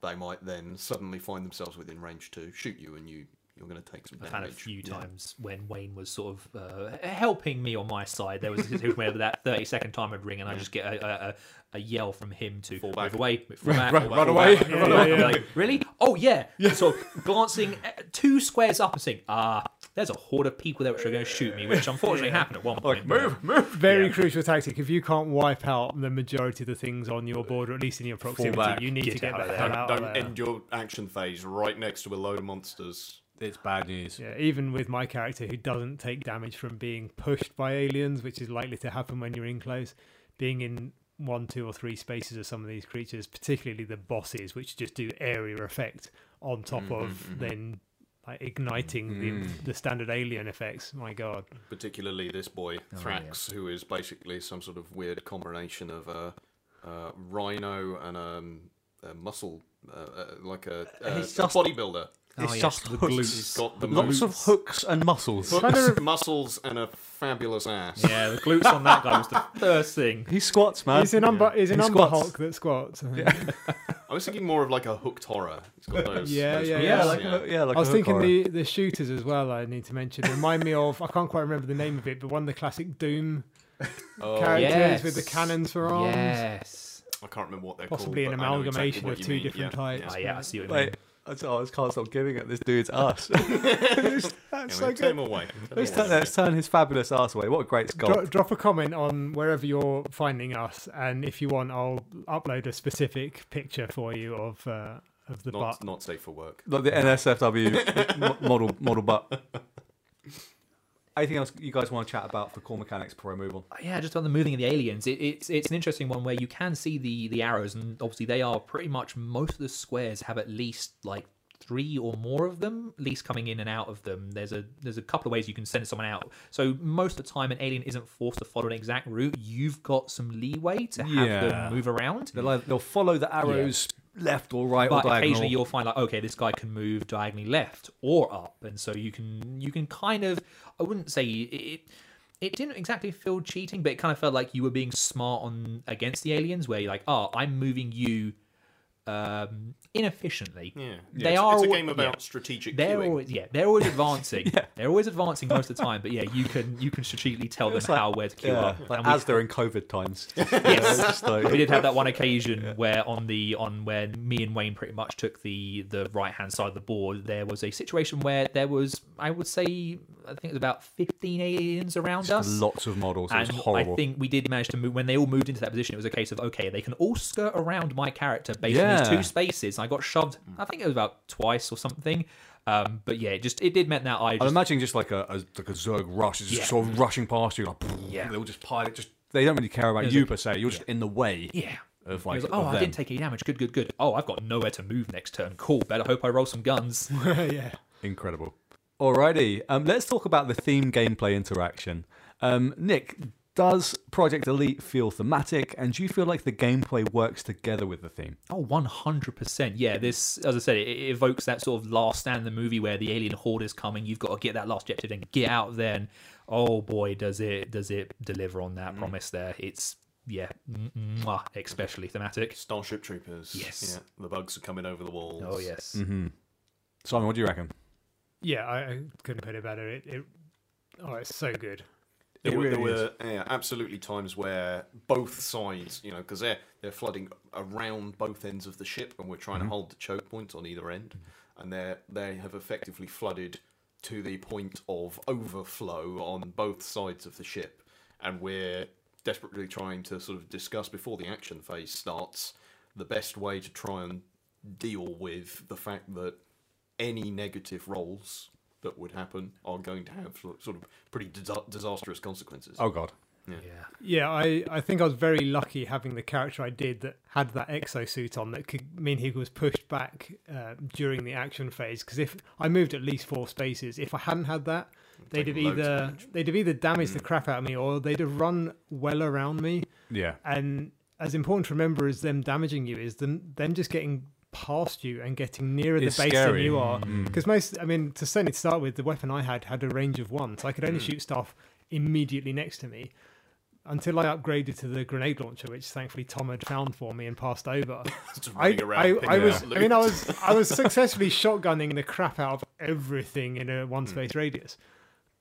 they might then suddenly find themselves within range to shoot you, and you you're going to take some I've had a few Yeah. times when Wayne was sort of uh, helping me on my side. There was where that 30 second time would ring, and I just get a, a, a, a yell from him to Fall move away, fall back, Run- back, run away. back, Yeah, run yeah, away. yeah. Like, really? Oh yeah. So glancing two squares up and saying, ah, there's a horde of people there which are going to shoot me, which unfortunately happened at one point. but- move. Very Yeah. crucial tactic. If you can't wipe out the majority of the things on your board, or at least in your proximity, you need Get to get out of the there. hell out Don't of there. end your action phase right next to a load of monsters. It's bad news. Yeah, even with my character who doesn't take damage from being pushed by aliens, which is likely to happen when you're in close, being in one, two, or three spaces of some of these creatures, particularly the bosses, which just do area effect on top of then like igniting the the standard alien effects. My God, Particularly this boy, Oh, Thrax, who is basically some sort of weird combination of a, a rhino and um, a muscle, uh, uh, like a, a, He's a just- bodybuilder. It's Oh, yes, just the hooks. He's got the Lots of hooks and muscles. Hooks, muscles, and a fabulous ass. Yeah, the glutes on that guy was the first thing. He squats, man. he's an umber, he's an He umber squats. Hulk that squats. I was thinking more of like a hooked horror. He's got those. Yeah, those yeah, yeah, yeah. like a, yeah, like I was a hook thinking horror. the, the shooters as well. I need to mention remind me of I can't quite remember the name of it, but one of the classic Doom Oh, characters yes. with the cannons for arms. Yes. I can't remember what they're called. Possibly an but I know exactly amalgamation what of you two mean. different yeah, types. Oh, yeah, I see what you mean. Wait, I just, I just can't stop giving it this dude's ass. That's yeah, so take him good. away. Let's turn, let's turn his fabulous ass away. What a great Dro- sculpt. drop a comment on wherever you're finding us, and if you want, I'll upload a specific picture for you of uh, of the Not, butt. not safe for work. Like the NSFW model model butt. Anything else you guys want to chat about for core mechanics before I move on? yeah, just on the moving of the aliens, it, it's it's an interesting one where you can see the the arrows, and obviously they are pretty much most of the squares have at least like three or more of them, at least coming in and out of them. There's a there's a couple of ways you can send someone out. So most of the time, an alien isn't forced to follow an exact route. You've got some leeway to have Yeah. them move around. They'll, they'll follow the arrows left or right but or diagonal. occasionally you'll find like okay this guy can move diagonally left or up and so you can you can kind of i wouldn't say it it didn't exactly feel cheating but it kind of felt like you were being smart on against the aliens where you're like oh i'm moving you um inefficiently Yeah, They it's, are It's a al- game about yeah. strategic they're queuing. always yeah they're always advancing yeah. they're always advancing most of the time but yeah you can you can strategically tell them It's like- how where to queue yeah, up like And we- as they're in COVID times. Yes. Like- we did have that one occasion where on the on when me and Wayne pretty much took the the right hand side of the board. There was a situation where there was I would say I think it was about fifteen aliens around us. lots of models. It was And horrible. I think we did manage to move when they all moved into that position. It was a case of okay, they can all skirt around my character based on these two spaces. I got shoved. I think it was about twice or something. Um, but yeah, it just it did meant that I I'm imagining just like a, a like a Zerg rush, it's just Yeah. sort of rushing past you, like Yeah. they'll just pile it. Just they don't really care about you a- per se. You're just in the way yeah. of It like, was like, of oh, I them. didn't take any damage. Good, good, good. Oh, I've got nowhere to move next turn. Cool. Better hope I roll some guns. yeah. Incredible. Alrighty, um, let's talk about the theme gameplay interaction. Um, Nick, does Project Elite feel thematic, and do you feel like the gameplay works together with the theme? Oh, 100%. Yeah, this, as I said, it, it evokes that sort of last stand in the movie where the alien horde is coming. You've got to get that last objective and get out there. And oh boy, does it does it deliver on that promise there. It's, yeah, mwah, especially thematic. Starship Troopers. Yes. Yeah, the bugs are coming over the walls. Oh, yes. Mm-hmm. Simon, what do you reckon? Yeah, I, I couldn't put it better. It, it oh, it's so good. There It were, there were yeah, absolutely times where both sides, you know, because they're they're flooding around both ends of the ship, and we're trying Mm-hmm. to hold the choke point on either end, and they they have effectively flooded to the point of overflow on both sides of the ship, and we're desperately trying to sort of discuss before the action phase starts the best way to try and deal with the fact that any negative rolls that would happen are going to have sort sort of pretty disa- disastrous consequences. Oh God, Yeah. Yeah, I, I think I was very lucky having the character I did that had that exosuit on that could mean he was pushed back uh, during the action phase. Because if I moved at least four spaces, if I hadn't had that, they'd have Taken loads of either they'd have either damaged the crap out of me or they'd have run well around me. yeah, And as important to remember as them damaging you is them them just getting past you and getting nearer It's the base than you are. Mm. Because most, I mean, to certainly start with, the weapon I had had a range of one, so I could only shoot stuff immediately next to me. until I upgraded to the grenade launcher, which thankfully Tom had found for me and passed over. I. I, I was, I mean, I was, I was successfully shotgunning the crap out of everything in a one space radius.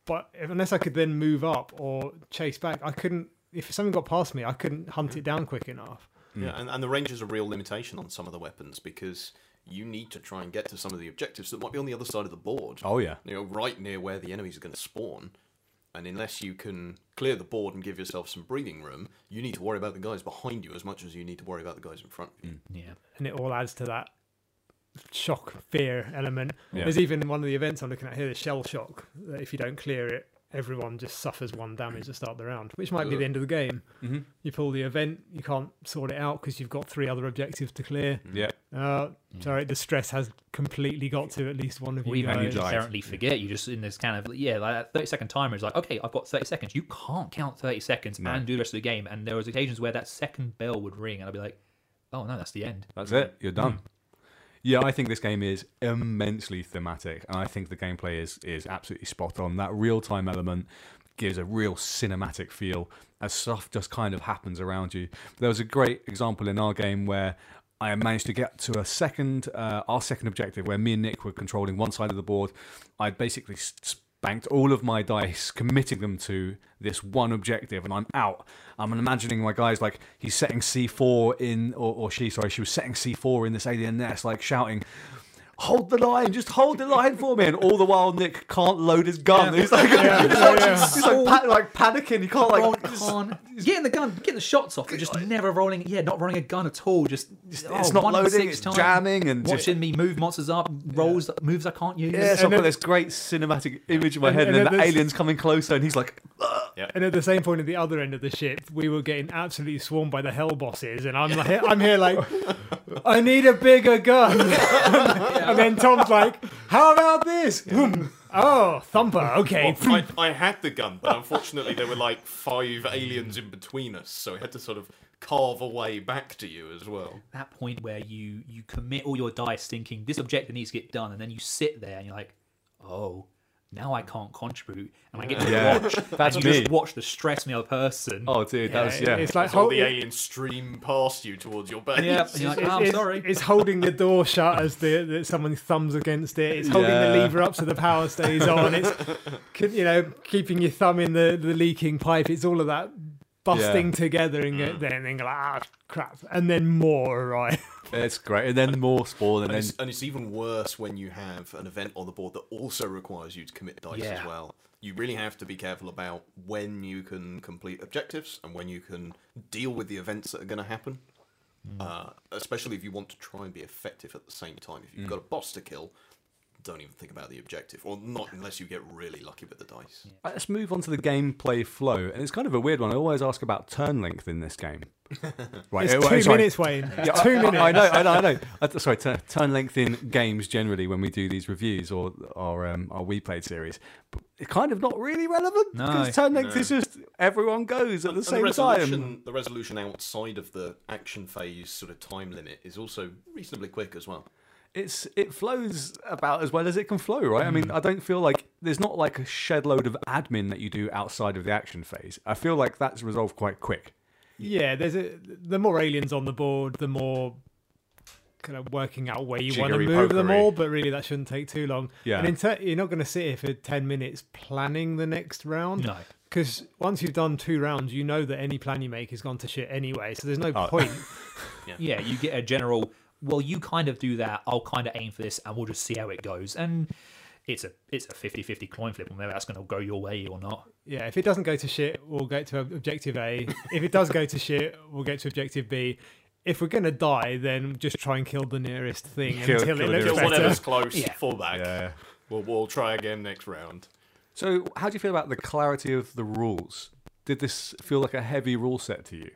But if, unless I could then move up or chase back, I couldn't. If something got past me, I couldn't hunt it down quick enough. Yeah, mm. and, and the range is a real limitation on some of the weapons because you need to try and get to some of the objectives that might be on the other side of the board. Oh yeah. You know, right near where the enemies are going to spawn. And unless you can clear the board and give yourself some breathing room, you need to worry about the guys behind you as much as you need to worry about the guys in front of you. Mm. Yeah. and it all adds to that shock fear element. Yeah. There's even one of the events I'm looking at here, the shell shock. That if you don't clear it, everyone just suffers one damage to start the round, which might be the end of the game. Mm-hmm. You pull the event, you can't sort it out because you've got three other objectives to clear. Yeah. Uh, sorry, the stress has completely got to at least one of you even you guys. just died. forget. You just in this kind of yeah, like that thirty second timer is like, okay, I've got thirty seconds. You can't count thirty seconds No. and do the rest of the game. And there was occasions where that second bell would ring, and I'd be like, oh no, that's the end. That's it. You're done. Yeah, I think this game is immensely thematic, and I think the gameplay is is absolutely spot on. That real time element gives a real cinematic feel as stuff just kind of happens around you. There was a great example in our game where I managed to get to a second, uh, our second objective, where me and Nick were controlling one side of the board. I'd basically s- spanked all of my dice, committing them to this one objective, and I'm out. I'm imagining my guy's like he's setting C4 in, or, or she, sorry, she was setting C4 in this alien nest, like shouting. Hold the line, just hold the line for me, and all the while Nick can't load his gun. He's like, he's like, he's like, pa- like panicking. He can't like, Roll- just- can't- getting the gun, getting the shots off, but just never rolling. Yeah, not rolling a gun at all. Just it's oh, not one loading. six It's times. jamming and just, Watching me move monsters up, rolls moves I can't use. yeah. So I've got this great cinematic image in my And- head, and, and then then the aliens coming closer, and he's like, And at the same point at the other end of the ship, we were getting absolutely swarmed by the hell bosses, and I'm like, I'm here like, I need a bigger gun. and then Tom's like, How about this? Boom. oh, thumper. Okay. Well, I, I had the gun, but unfortunately there were like five aliens in between us, so I had to sort of carve a way back to you as well. that point where you you commit all your dice thinking this objective needs to get done and then you sit there and you're like oh now i can't contribute and i get to Yeah, watch that's and you me. just watch the stress on the other person oh, dude, that was Yeah, yeah. It's like As all hold- the it- aliens stream past you towards your base. yeah and you're like it's, oh, i'm it's- sorry it's holding the door shut as the, the someone thumbs against it. It's holding Yeah. the lever up so the power stays on. It's you know keeping your thumb in the, the leaking pipe. It's all of that busting Yeah. together and go, then then go like ah crap, and then more right. It's great, and then more spawn, and And then it's, and it's even worse when you have an event on the board that also requires you to commit dice Yeah. as well. You really have to be careful about when you can complete objectives and when you can deal with the events that are going to happen. Uh, especially if you want to try and be effective at the same time. If you've got a boss to kill, don't even think about the objective, or not unless you get really lucky with the dice. Right, Let's move on to the gameplay flow, and it's kind of a weird one. I always ask about turn length in this game. Right, It's two sorry. minutes, Wayne. Yeah, two I- minutes. I know, I know, I know. Sorry, tu- turn length in games generally when we do these reviews or or um, our we played series, but it's kind of not really relevant No. because turn length No. is just everyone goes at the And same the time. the resolution outside of the action phase sort of time limit is also reasonably quick as well. It's it flows about as well as it can flow, right? I mean, Hmm. I don't feel like there's not like a shed load of admin that you do outside of the action phase. I feel like that's resolved quite quick. Yeah, there's a the more aliens on the board, the more kind of working out where you want to Jiggery move them all. But really, that shouldn't take too long. Yeah. and in ter- you're not going to sit here for ten minutes planning the next round. no Because once you've done two rounds, you know that any plan you make has gone to shit anyway. So there's no Oh. point. yeah you get a general well you kind of do that i'll kind of aim for this and we'll just see how it goes and it's a it's a 50-50 coin flip whether that's going to go your way or not Yeah, if it doesn't go to shit, we'll get to objective A. If it does go to shit, we'll get to objective B. If we're gonna die, then just try and kill the nearest thing Kill- until kill it the looks Kill better. whatever's close, Yeah. fall back. Yeah. We'll, we'll try again next round. So, how do you feel about the clarity of the rules? Did this feel like a heavy rule set to you?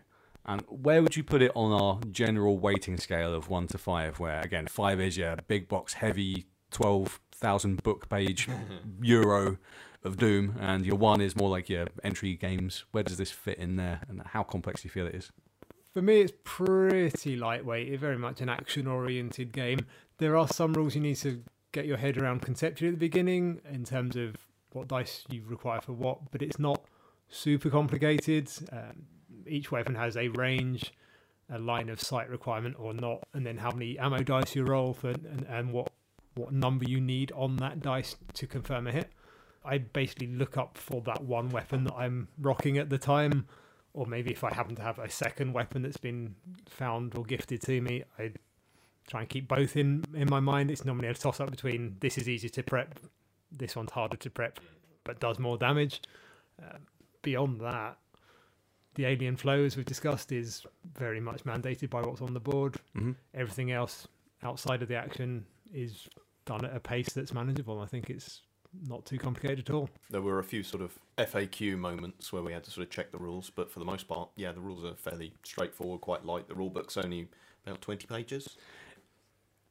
And where would you put it on our general weighting scale of one to five? Where again, five is your big box, heavy, twelve thousand book page euro of Doom, and your one is more like your entry games. Where does this fit in there, and how complex do you feel it is? For me, it's pretty lightweight. It's very much an action-oriented game. There are some rules you need to get your head around conceptually at the beginning in terms of what dice you require for what, but it's not super complicated. Um, each weapon has a range, a line of sight requirement or not, and then how many ammo dice you roll for, and, and what what number you need on that dice to confirm a hit. I basically look up for that one weapon that I'm rocking at the time, or maybe if I happen to have a second weapon that's been found or gifted to me, I try and keep both in in my mind. It's normally a toss up between this is easy to prep, this one's harder to prep, but does more damage. Uh, beyond that, the alien flow, as we've discussed, is very much mandated by what's on the board. hmm Everything else outside of the action is done at a pace that's manageable. I think it's not too complicated at all. There were a few sort of FAQ moments where we had to sort of check the rules, but for the most part, yeah, the rules are fairly straightforward, quite light. The rule book's only about 20 pages.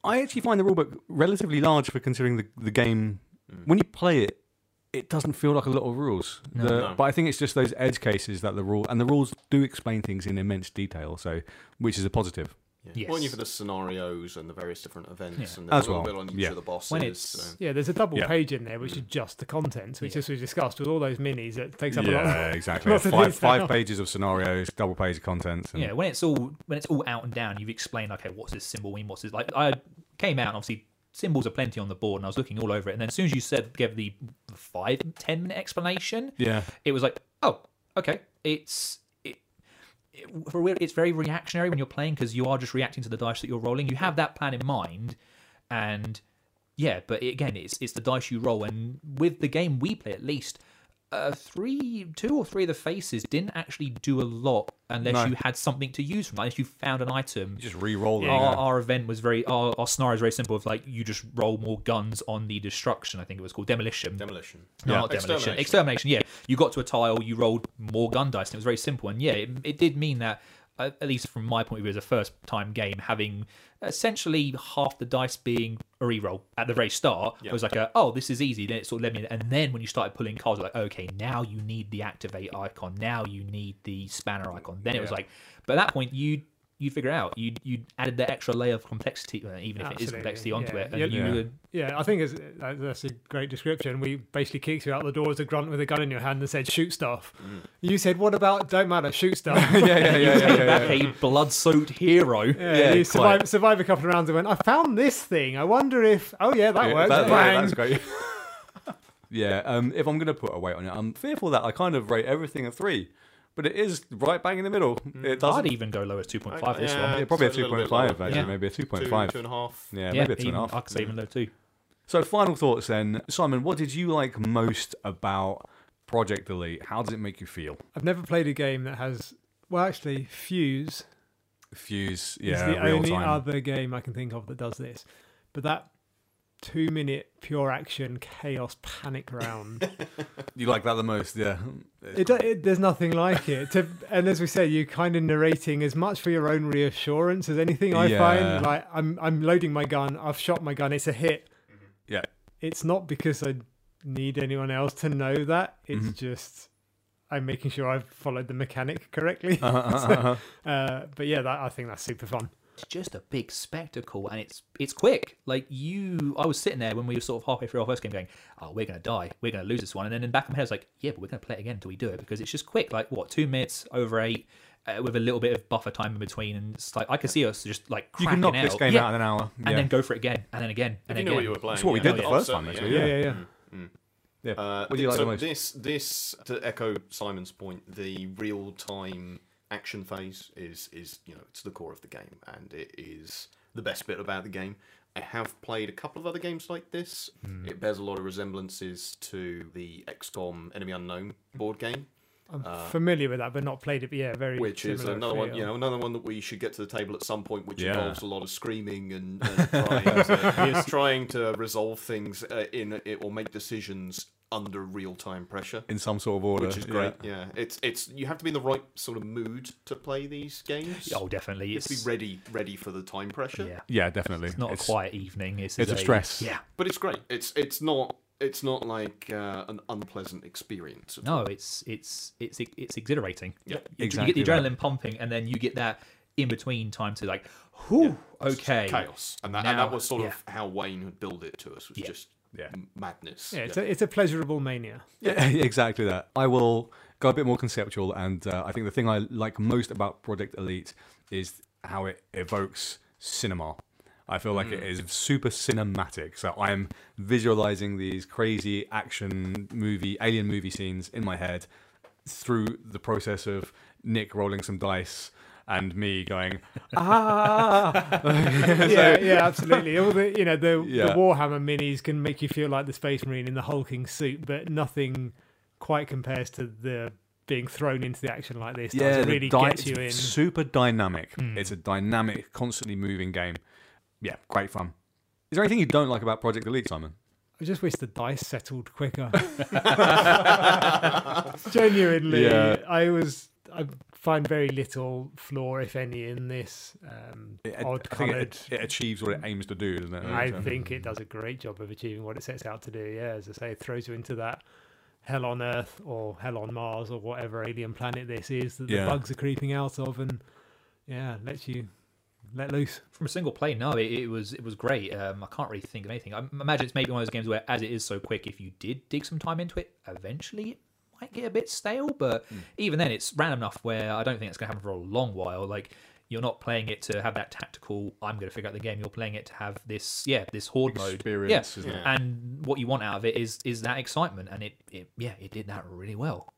I actually find the rulebook relatively large for considering the, the game. Mm. When you play it, it doesn't feel like a lot of rules. No. The- No. But I think it's just those edge cases that the rule and the rules do explain things in immense detail. So, which is a positive. Yeah. Yes. Well, only for the scenarios and the various different events, Yeah. and there's As well, bit on each yeah. of the bosses. When it's- so- Yeah, there's a double Yeah. page in there which is mm. just the contents, which, Yeah. as we discussed, with all those minis, it takes up a lot. Yeah, exactly. lots five detail. five pages of scenarios, double page of contents. And Yeah, when it's all when it's all out and down, you've explained okay, what's this symbol mean? What's this like? I came out and obviously symbols are plenty on the board, and I was looking all over it. And then as soon as you said gave the five ten minute explanation, yeah. it was like, oh, okay, it's. It, it, for real, it's very reactionary when you're playing because you are just reacting to the dice that you're rolling. You have that plan in mind, and yeah, but again, it's it's the dice you roll. And with the game we play, at least, uh, three, two or three of the faces didn't actually do a lot unless No. you had something to use from. That. Unless you found an item. You just re-roll them. Our, our event was very our, our scenario is very simple. Of like you just roll more guns on the destruction. I think it was called demolition. Demolition. No, Yeah. not demolition. Extermination. Extermination. Yeah, you got to a tile, you rolled more gun dice, and it was very simple. And yeah, it, it did mean that, uh, at least from my point of view, as a first-time game, having essentially half the dice being a re-roll at the very start, Yeah. it was like, a, oh, this is easy. Then it sort of led me, and then when you started pulling cards, like, okay, now you need the activate icon, now you need the spanner icon. Then it was like, but at that point, you. You figure out. You you added that extra layer of complexity, uh, even if it is complexity, onto yeah. it. And Yeah. you Yeah. would- Yeah, I think it's, that's a great description. We basically kicked you out the door as a grunt with a gun in your hand and said, shoot stuff. You said, what about, don't matter, shoot stuff. yeah, yeah, yeah, yeah, came yeah, back yeah. a blood-soaked hero. Yeah, Yeah, you quite. survived, survived a couple of rounds and went, I found this thing. I wonder if, oh yeah, that Yeah, works. that- Bang. yeah, that's great. yeah, um, if I'm going to put a weight on it, I'm fearful that I kind of rate everything a three, but it is right bang in the middle. Mm. It doesn't. I'd even go low as 2.5 this Yeah. one. Yeah, probably a it's a little bit 2.5 lower. actually, Yeah. maybe a Two, 2.5. two and a half. Yeah, Yeah, maybe a two and even, a half. I could say even low two. So, final thoughts then, Simon. What did you like most about Project Elite? How does it make you feel? I've never played a game that has, well, actually, Fuse Fuse, is yeah, the real only time. other game I can think of that does this. But that two minute pure action chaos panic round, You like that the most, yeah. it, do- it, there's nothing like it. To, and as we said, you're kind of narrating as much for your own reassurance as anything I Yeah. find. Like, I'm, I'm loading my gun, I've shot my gun, it's a hit. Yeah. It's not because I need anyone else to know that, it's Mhm. just. I'm making sure I've followed the mechanic correctly. Uh-huh, uh-huh, uh-huh. Uh, but yeah, that, I think that's super fun. It's just a big spectacle, and it's it's quick. Like you, I was sitting there when we were sort of halfway through our first game, going, "Oh, we're gonna die. We're gonna lose this one." And then in the back of my head, I was like, "Yeah, but we're gonna play it again until we do it because it's just quick. Like what, two minutes over eight." Uh, with a little bit of buffer time in between, and it's like I could see us just like You can knock out, this game yeah, out in an hour. and then go for it again, and then again, and If you again. knew what you were playing. That's what we yeah. did the Oh, first time, actually, Yeah, yeah, yeah. Mm. yeah. Uh, what do you like so the most? this this to echo Simon's point, the real time action phase is is you know it's the core of the game and it is the best bit about the game. I have played a couple of other games like this. Hmm. It bears a lot of resemblances to the XCOM Enemy Unknown board game, I'm Uh, familiar with that, but not played it. But yeah, very. which is similar another one. You know, another one that we should get to the table at some point, which Yeah. involves a lot of screaming and, and trying, to, trying to resolve things uh, in it or make decisions under real time pressure. in some sort of order. which is great. Yeah. it's it's you have to be in the right sort of mood to play these games. Oh, definitely. you have It's to be ready ready for the time pressure. yeah. Yeah, definitely. It's not a quiet evening. It's, it's a stress. Yeah. but it's great. It's it's not it's not like uh, an unpleasant experience. No, it's it's it's it's exhilarating. Yeah, You, exactly you get the that. adrenaline pumping, and then you get that in between time to like, whew, It's okay, chaos, and that Now- and that was sort yeah. of how Wayne had built it to us. Was Yeah. just Yeah. madness. Yeah, it's a, it's a pleasurable mania. Yeah, exactly that. I will go a bit more conceptual, and uh, I think the thing I like most about Project Elite is how it evokes cinema. I feel like it is super cinematic. So I am visualizing these crazy action movie, alien movie scenes in my head through the process of Nick rolling some dice and me going, ah. yeah, yeah, absolutely. All the you know the, Yeah. the Warhammer minis can make you feel like the Space Marine in the hulking suit, but nothing quite compares to the being thrown into the action like this. yeah, really dy- gets you in. it's super dynamic. Hmm. It's a dynamic, constantly moving game. Yeah, great fun. Is there anything you don't like about Project Elite, Simon? I just wish the dice settled quicker. Genuinely, Yeah. I was. I find very little flaw, if any, in this. Um, It, odd coloured. it, it achieves what it aims to do, doesn't it? I So- think it does a great job of achieving what it sets out to do. Yeah, as I say, it throws you into that hell on Earth or hell on Mars or whatever alien planet this is that Yeah. the bugs are creeping out of, and yeah, lets you let loose. From a single play, no, it, it was it was great. Um, I can't really think of anything. I imagine it's maybe one of those games where, as it is so quick, if you did dig some time into it, eventually it might get a bit stale. But even then, it's random enough where I don't think it's going to happen for a long while. Like you're not playing it to have that tactical. I'm going to figure out the game. You're playing it to have this, yeah, this horde mode. Experience, Yeah. Yeah. And what you want out of it is is that excitement, and it, it yeah, it did that really well.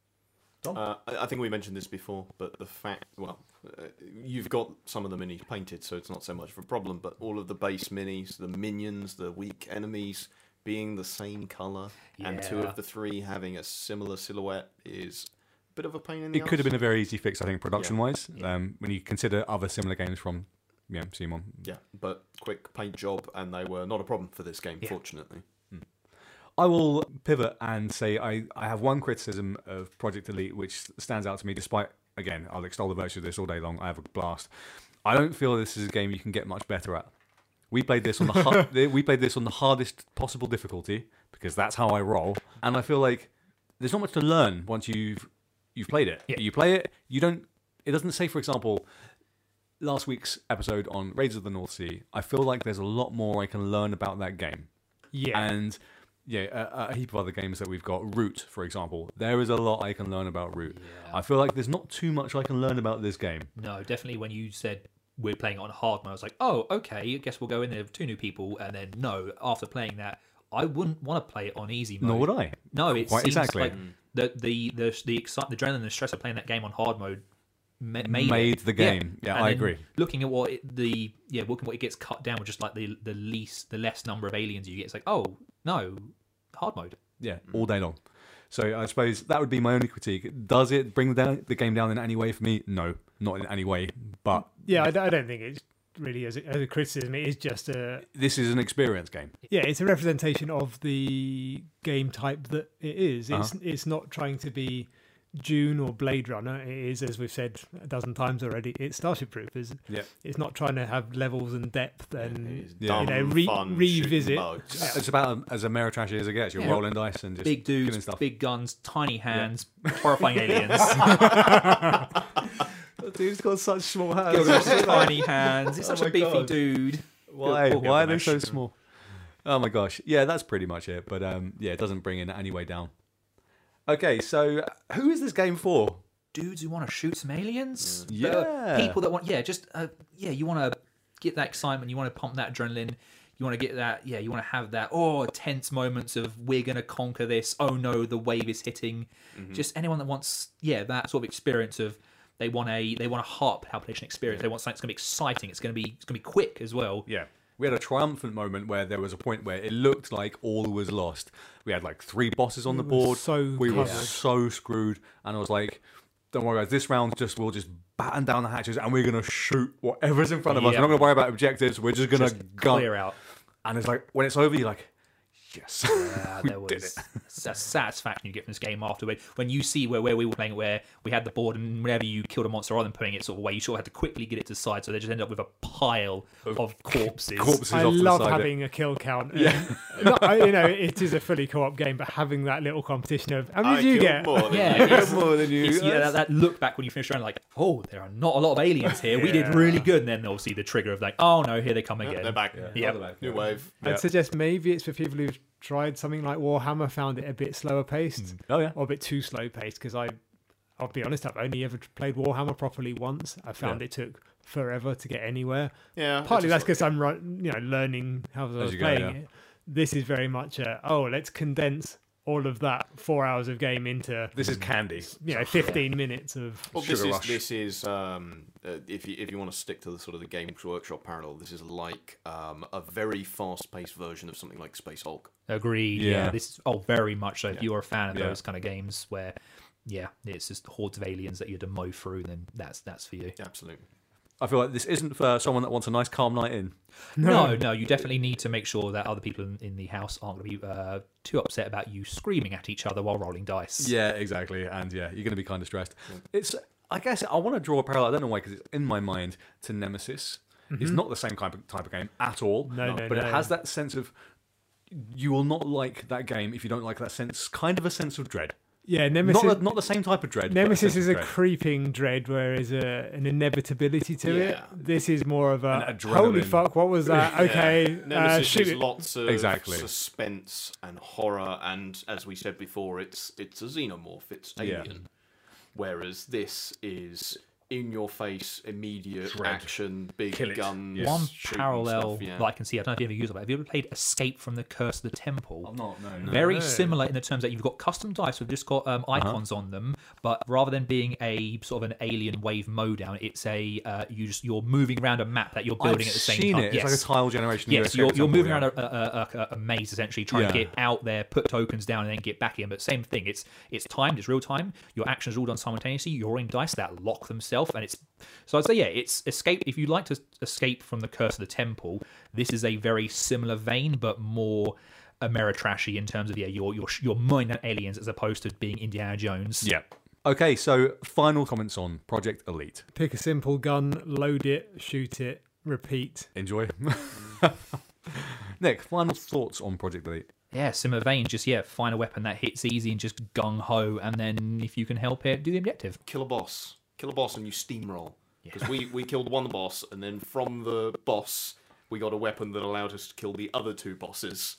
Uh, I I think we mentioned this before, but the fact, well, uh, you've got some of the minis painted, so it's not so much of a problem. But all of the base minis, the minions, the weak enemies being the same color, and two of the three having a similar silhouette is a bit of a pain in the It could have been a very easy fix, I think, production-wise. Um, when you consider other similar games from, yeah, Simon. Yeah, but quick paint job, and they were not a problem for this game, Yeah. fortunately. I will pivot and say I, I have one criticism of Project Elite which stands out to me despite again I'll extol the virtue of this all day long. I have a blast. I don't feel this is a game you can get much better at. We played this on the we played this on the hardest possible difficulty because that's how I roll. And I feel like there's not much to learn once you've you've played it. Yeah. you play it you don't it doesn't say for example last week's episode on Raiders of the North Sea I feel like there's a lot more I can learn about that game. Yeah, and yeah, a, a heap of other games that we've got. Root, for example, there is a lot I can learn about Root. I feel like there's not too much I can learn about this game. No, definitely. When you said we're playing it on hard mode, I was like, oh, okay. I guess we'll go in there with two new people, and then no. After playing that, I wouldn't want to play it on easy mode. Nor would I. No, it Quite exactly. like the the the the, excite, the adrenaline, and the stress of playing that game on hard mode ma- made, Made the game. Yeah, And I agree. Looking at what it, the yeah, looking at what it gets cut down with just like the the least the less number of aliens you get. It's like, oh no, hard mode. Yeah, all day long. So I suppose that would be my only critique. Does it bring down the game down in any way for me? No, not in any way. But yeah, I don't think it's really as a, as a criticism. It is just a this is an experience game. yeah, it's a representation of the game type that it is. It's Uh-huh. it's not trying to be Dune or Blade Runner. It is, as we've said a dozen times already, it's Starship Troopers. Yeah. It's not trying to have levels and depth and It's Yeah. you know re- fun, revisit. shooting bugs. It's about um, as Ameritrashy as it gets. You're Yeah. rolling dice and just Big killing dudes, stuff. big guns, tiny hands, horrifying aliens. Dude's got such small Gilgamesh, tiny hands. He's Oh such my a beefy God. dude. Why? Why are they so small? Oh my gosh. Yeah, that's pretty much it. But um, yeah, it doesn't bring it any way down. Okay, so who is this game for? dudes who want to shoot some aliens. Yeah. Uh, people that want, yeah, just uh, yeah, you want to get that excitement, you want to pump that adrenaline, you want to get that, yeah, you want to have that oh tense moments of we're gonna conquer this. Oh no, the wave is hitting. Just anyone that wants, yeah, that sort of experience of they want a they want a heart palpitation experience. They want something that's gonna be exciting. It's gonna be it's gonna be quick as well. Yeah. We had a triumphant moment where there was a point where it looked like all was lost. We had like three bosses on the board. so we were so screwed. And I was like, don't worry, guys. This round just we'll just batten down the hatches and we're gonna shoot whatever's in front of us. We're not gonna worry about objectives. We're just gonna Just gun. clear out. And it's like when it's over, you're like, yes. Yeah, We there did was a satisfaction you get from this game afterward when you see where, where we were playing where we had the board and whenever you killed a monster rather than putting it sort of away, you sort of had to quickly get it to the side, so they just end up with a pile of corpses. Corpses I off to the love side. having a kill count. Yeah, um, Not- I- you know, it is a fully co-op game, but having that little competition of how many I did you get? more than Yeah, you. more than you. Yeah, that, that look back when you finish around, like, oh, there are not a lot of aliens here. We did really good. And then obviously the trigger of like, oh no, here they come again. They're back. Yeah. New wave. I'd suggest maybe it's for people who've tried something like Warhammer, found it a bit slower paced hmm. Oh yeah. or a bit too slow paced because I, I'll be honest, I've only ever played Warhammer properly once. I found Yeah. it took forever to get anywhere. Yeah, Partly that's because I'm ru- you know learning how I was you go, playing yeah. it. This is very much a oh let's condense all of that four hours of game into This is candy. you know 15 minutes of Well, Sugar this is Rush. this is um, uh, if you if you want to stick to the sort of the Games Workshop parallel, this is like um, a very fast-paced version of something like Space Hulk. Agreed. Yeah. Yeah. This is oh very much so. If you're a fan of Yeah. those kind of games where, yeah, it's just hordes of aliens that you have to mow through, then that's that's for you. Absolutely. I feel like this isn't for someone that wants a nice calm night in. No, no, you definitely need to make sure that other people in, in the house aren't going to be uh, too upset about you screaming at each other while rolling dice. Yeah, exactly. And yeah, you're going to be kind of stressed. It's. I guess I want to draw a parallel. I don't know why, because it's in my mind to Nemesis. It's not the same type of, type of game at all. No, no, no but it no. has that sense of you will not like that game if you don't like that sense, kind of a sense of dread. Yeah Nemesis. Not the, not the same type of dread. Nemesis sense is a dread. creeping dread, whereas a, an inevitability to it. This is more of a An holy fuck. What was that? Okay, uh, Nemesis shoot is it. lots of Exactly. suspense and horror, and as we said before, it's it's a xenomorph, it's Yeah. alien. Whereas this is in your face, immediate Dread. action, big Kill it. guns. Yes. One parallel stuff, yeah. that I can see, I don't know if you ever used it, but have you ever played Escape from the Curse of the Temple? I'm not. No. no. Very No. similar in the terms that you've got custom dice with just got um, Uh-huh. icons on them, but rather than being a sort of an alien wave mowdown, it's a uh, you just you're moving around a map that you're building I've at the same seen time. it. Yes. It's like a tile generation. Yes, USK you're, you're moving yeah. around a, a, a, a maze essentially, trying Yeah. to get out there, put tokens down, and then get back in. But same thing, it's it's timed, it's real time. Your actions are all done simultaneously. You're rolling dice that lock themselves, and it's so I'd say yeah, it's escape. If you like to escape from the curse of the temple, this is a very similar vein, but more Ameritrashy in terms of yeah, you're you're you're mowing down aliens as opposed to being Indiana Jones. Yeah. Okay, so final comments on Project Elite. Pick a simple gun, load it, shoot it, repeat. Enjoy. Nick, final thoughts on Project Elite. Yeah, similar vein. Just yeah, find a weapon that hits easy and just gung ho, and then if you can help it, do the objective. kill a boss, kill a boss, and you steamroll. Because we we killed one boss, and then from the boss we got a weapon that allowed us to kill the other two bosses.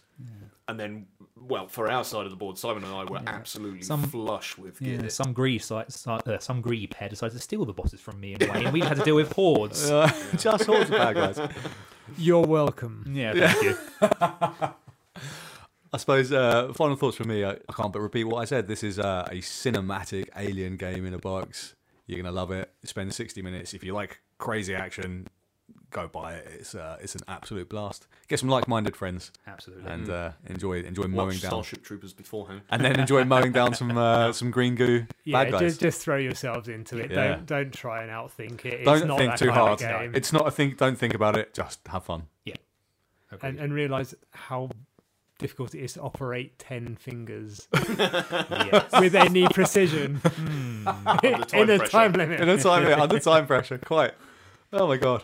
And then, well, for our side of the board, Simon and I were absolutely Some- flush with gear. Yeah, some greed, si- si- uh, some greed pair decided to steal the bosses from me anyway, and we had to deal with hordes. Just hordes of bad guys. You're welcome. yeah, thank you. I suppose uh, final thoughts from me. I, I can't but repeat what I said. This is uh, a cinematic alien game in a box. You're gonna love it. Spend 60 minutes. If you like crazy action, go buy it. It's uh, it's an absolute blast. Get some like-minded friends Absolutely. and uh, enjoy enjoy mowing Watch down, Starship Troopers beforehand. and then enjoy mowing down some uh, some green goo Yeah, bad guys. just just throw yourselves into it. Yeah. Don't don't try and outthink it. It's don't not think that too hard. Game. It's not a think. Don't think about it. Just have fun. yeah. and, and realize how difficult it is to operate ten fingers Yes. with any precision hmm. Under time in a pressure. time limit. in a time yeah, under time pressure. Quite. Oh my god.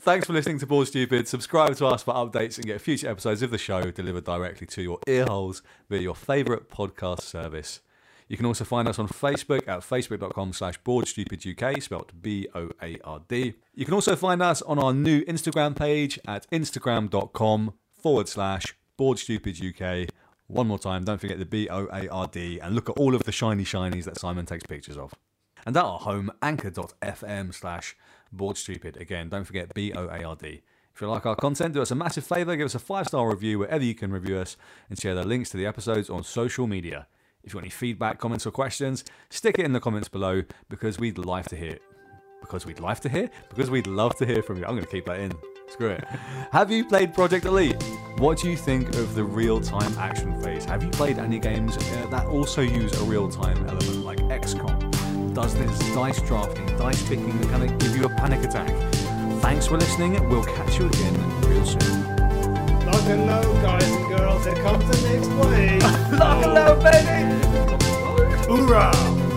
Thanks for listening to Board Stupid. Subscribe to us for updates and get future episodes of the show delivered directly to your ear holes via your favourite podcast service. You can also find us on Facebook at facebook.com slash boardstupiduk, spelled B-O-A-R-D. You can also find us on our new Instagram page at instagram.com forward slash boardstupiduk. One more time, don't forget the B-O-A-R-D and look at all of the shiny shinies that Simon takes pictures of. And at our home, anchor.fm slash boardstupid. Again, don't forget B O A R D. If you like our content, do us a massive favour, give us a five star review wherever you can review us, and share the links to the episodes on social media. If you want any feedback, comments, or questions, stick it in the comments below because we'd like to hear it. Because we'd like to hear? Because we'd love to hear from you. I'm going to keep that in. Screw it. Have you played Project Elite? What do you think of the real time action phase? Have you played any games uh, that also use a real time element like XCOM? Does this dice drafting, dice picking mechanic give you a panic attack? Thanks for listening. We'll catch you again real soon. Lock and load, guys and girls. Here comes the next wave. Lock and load, baby! Hoorah!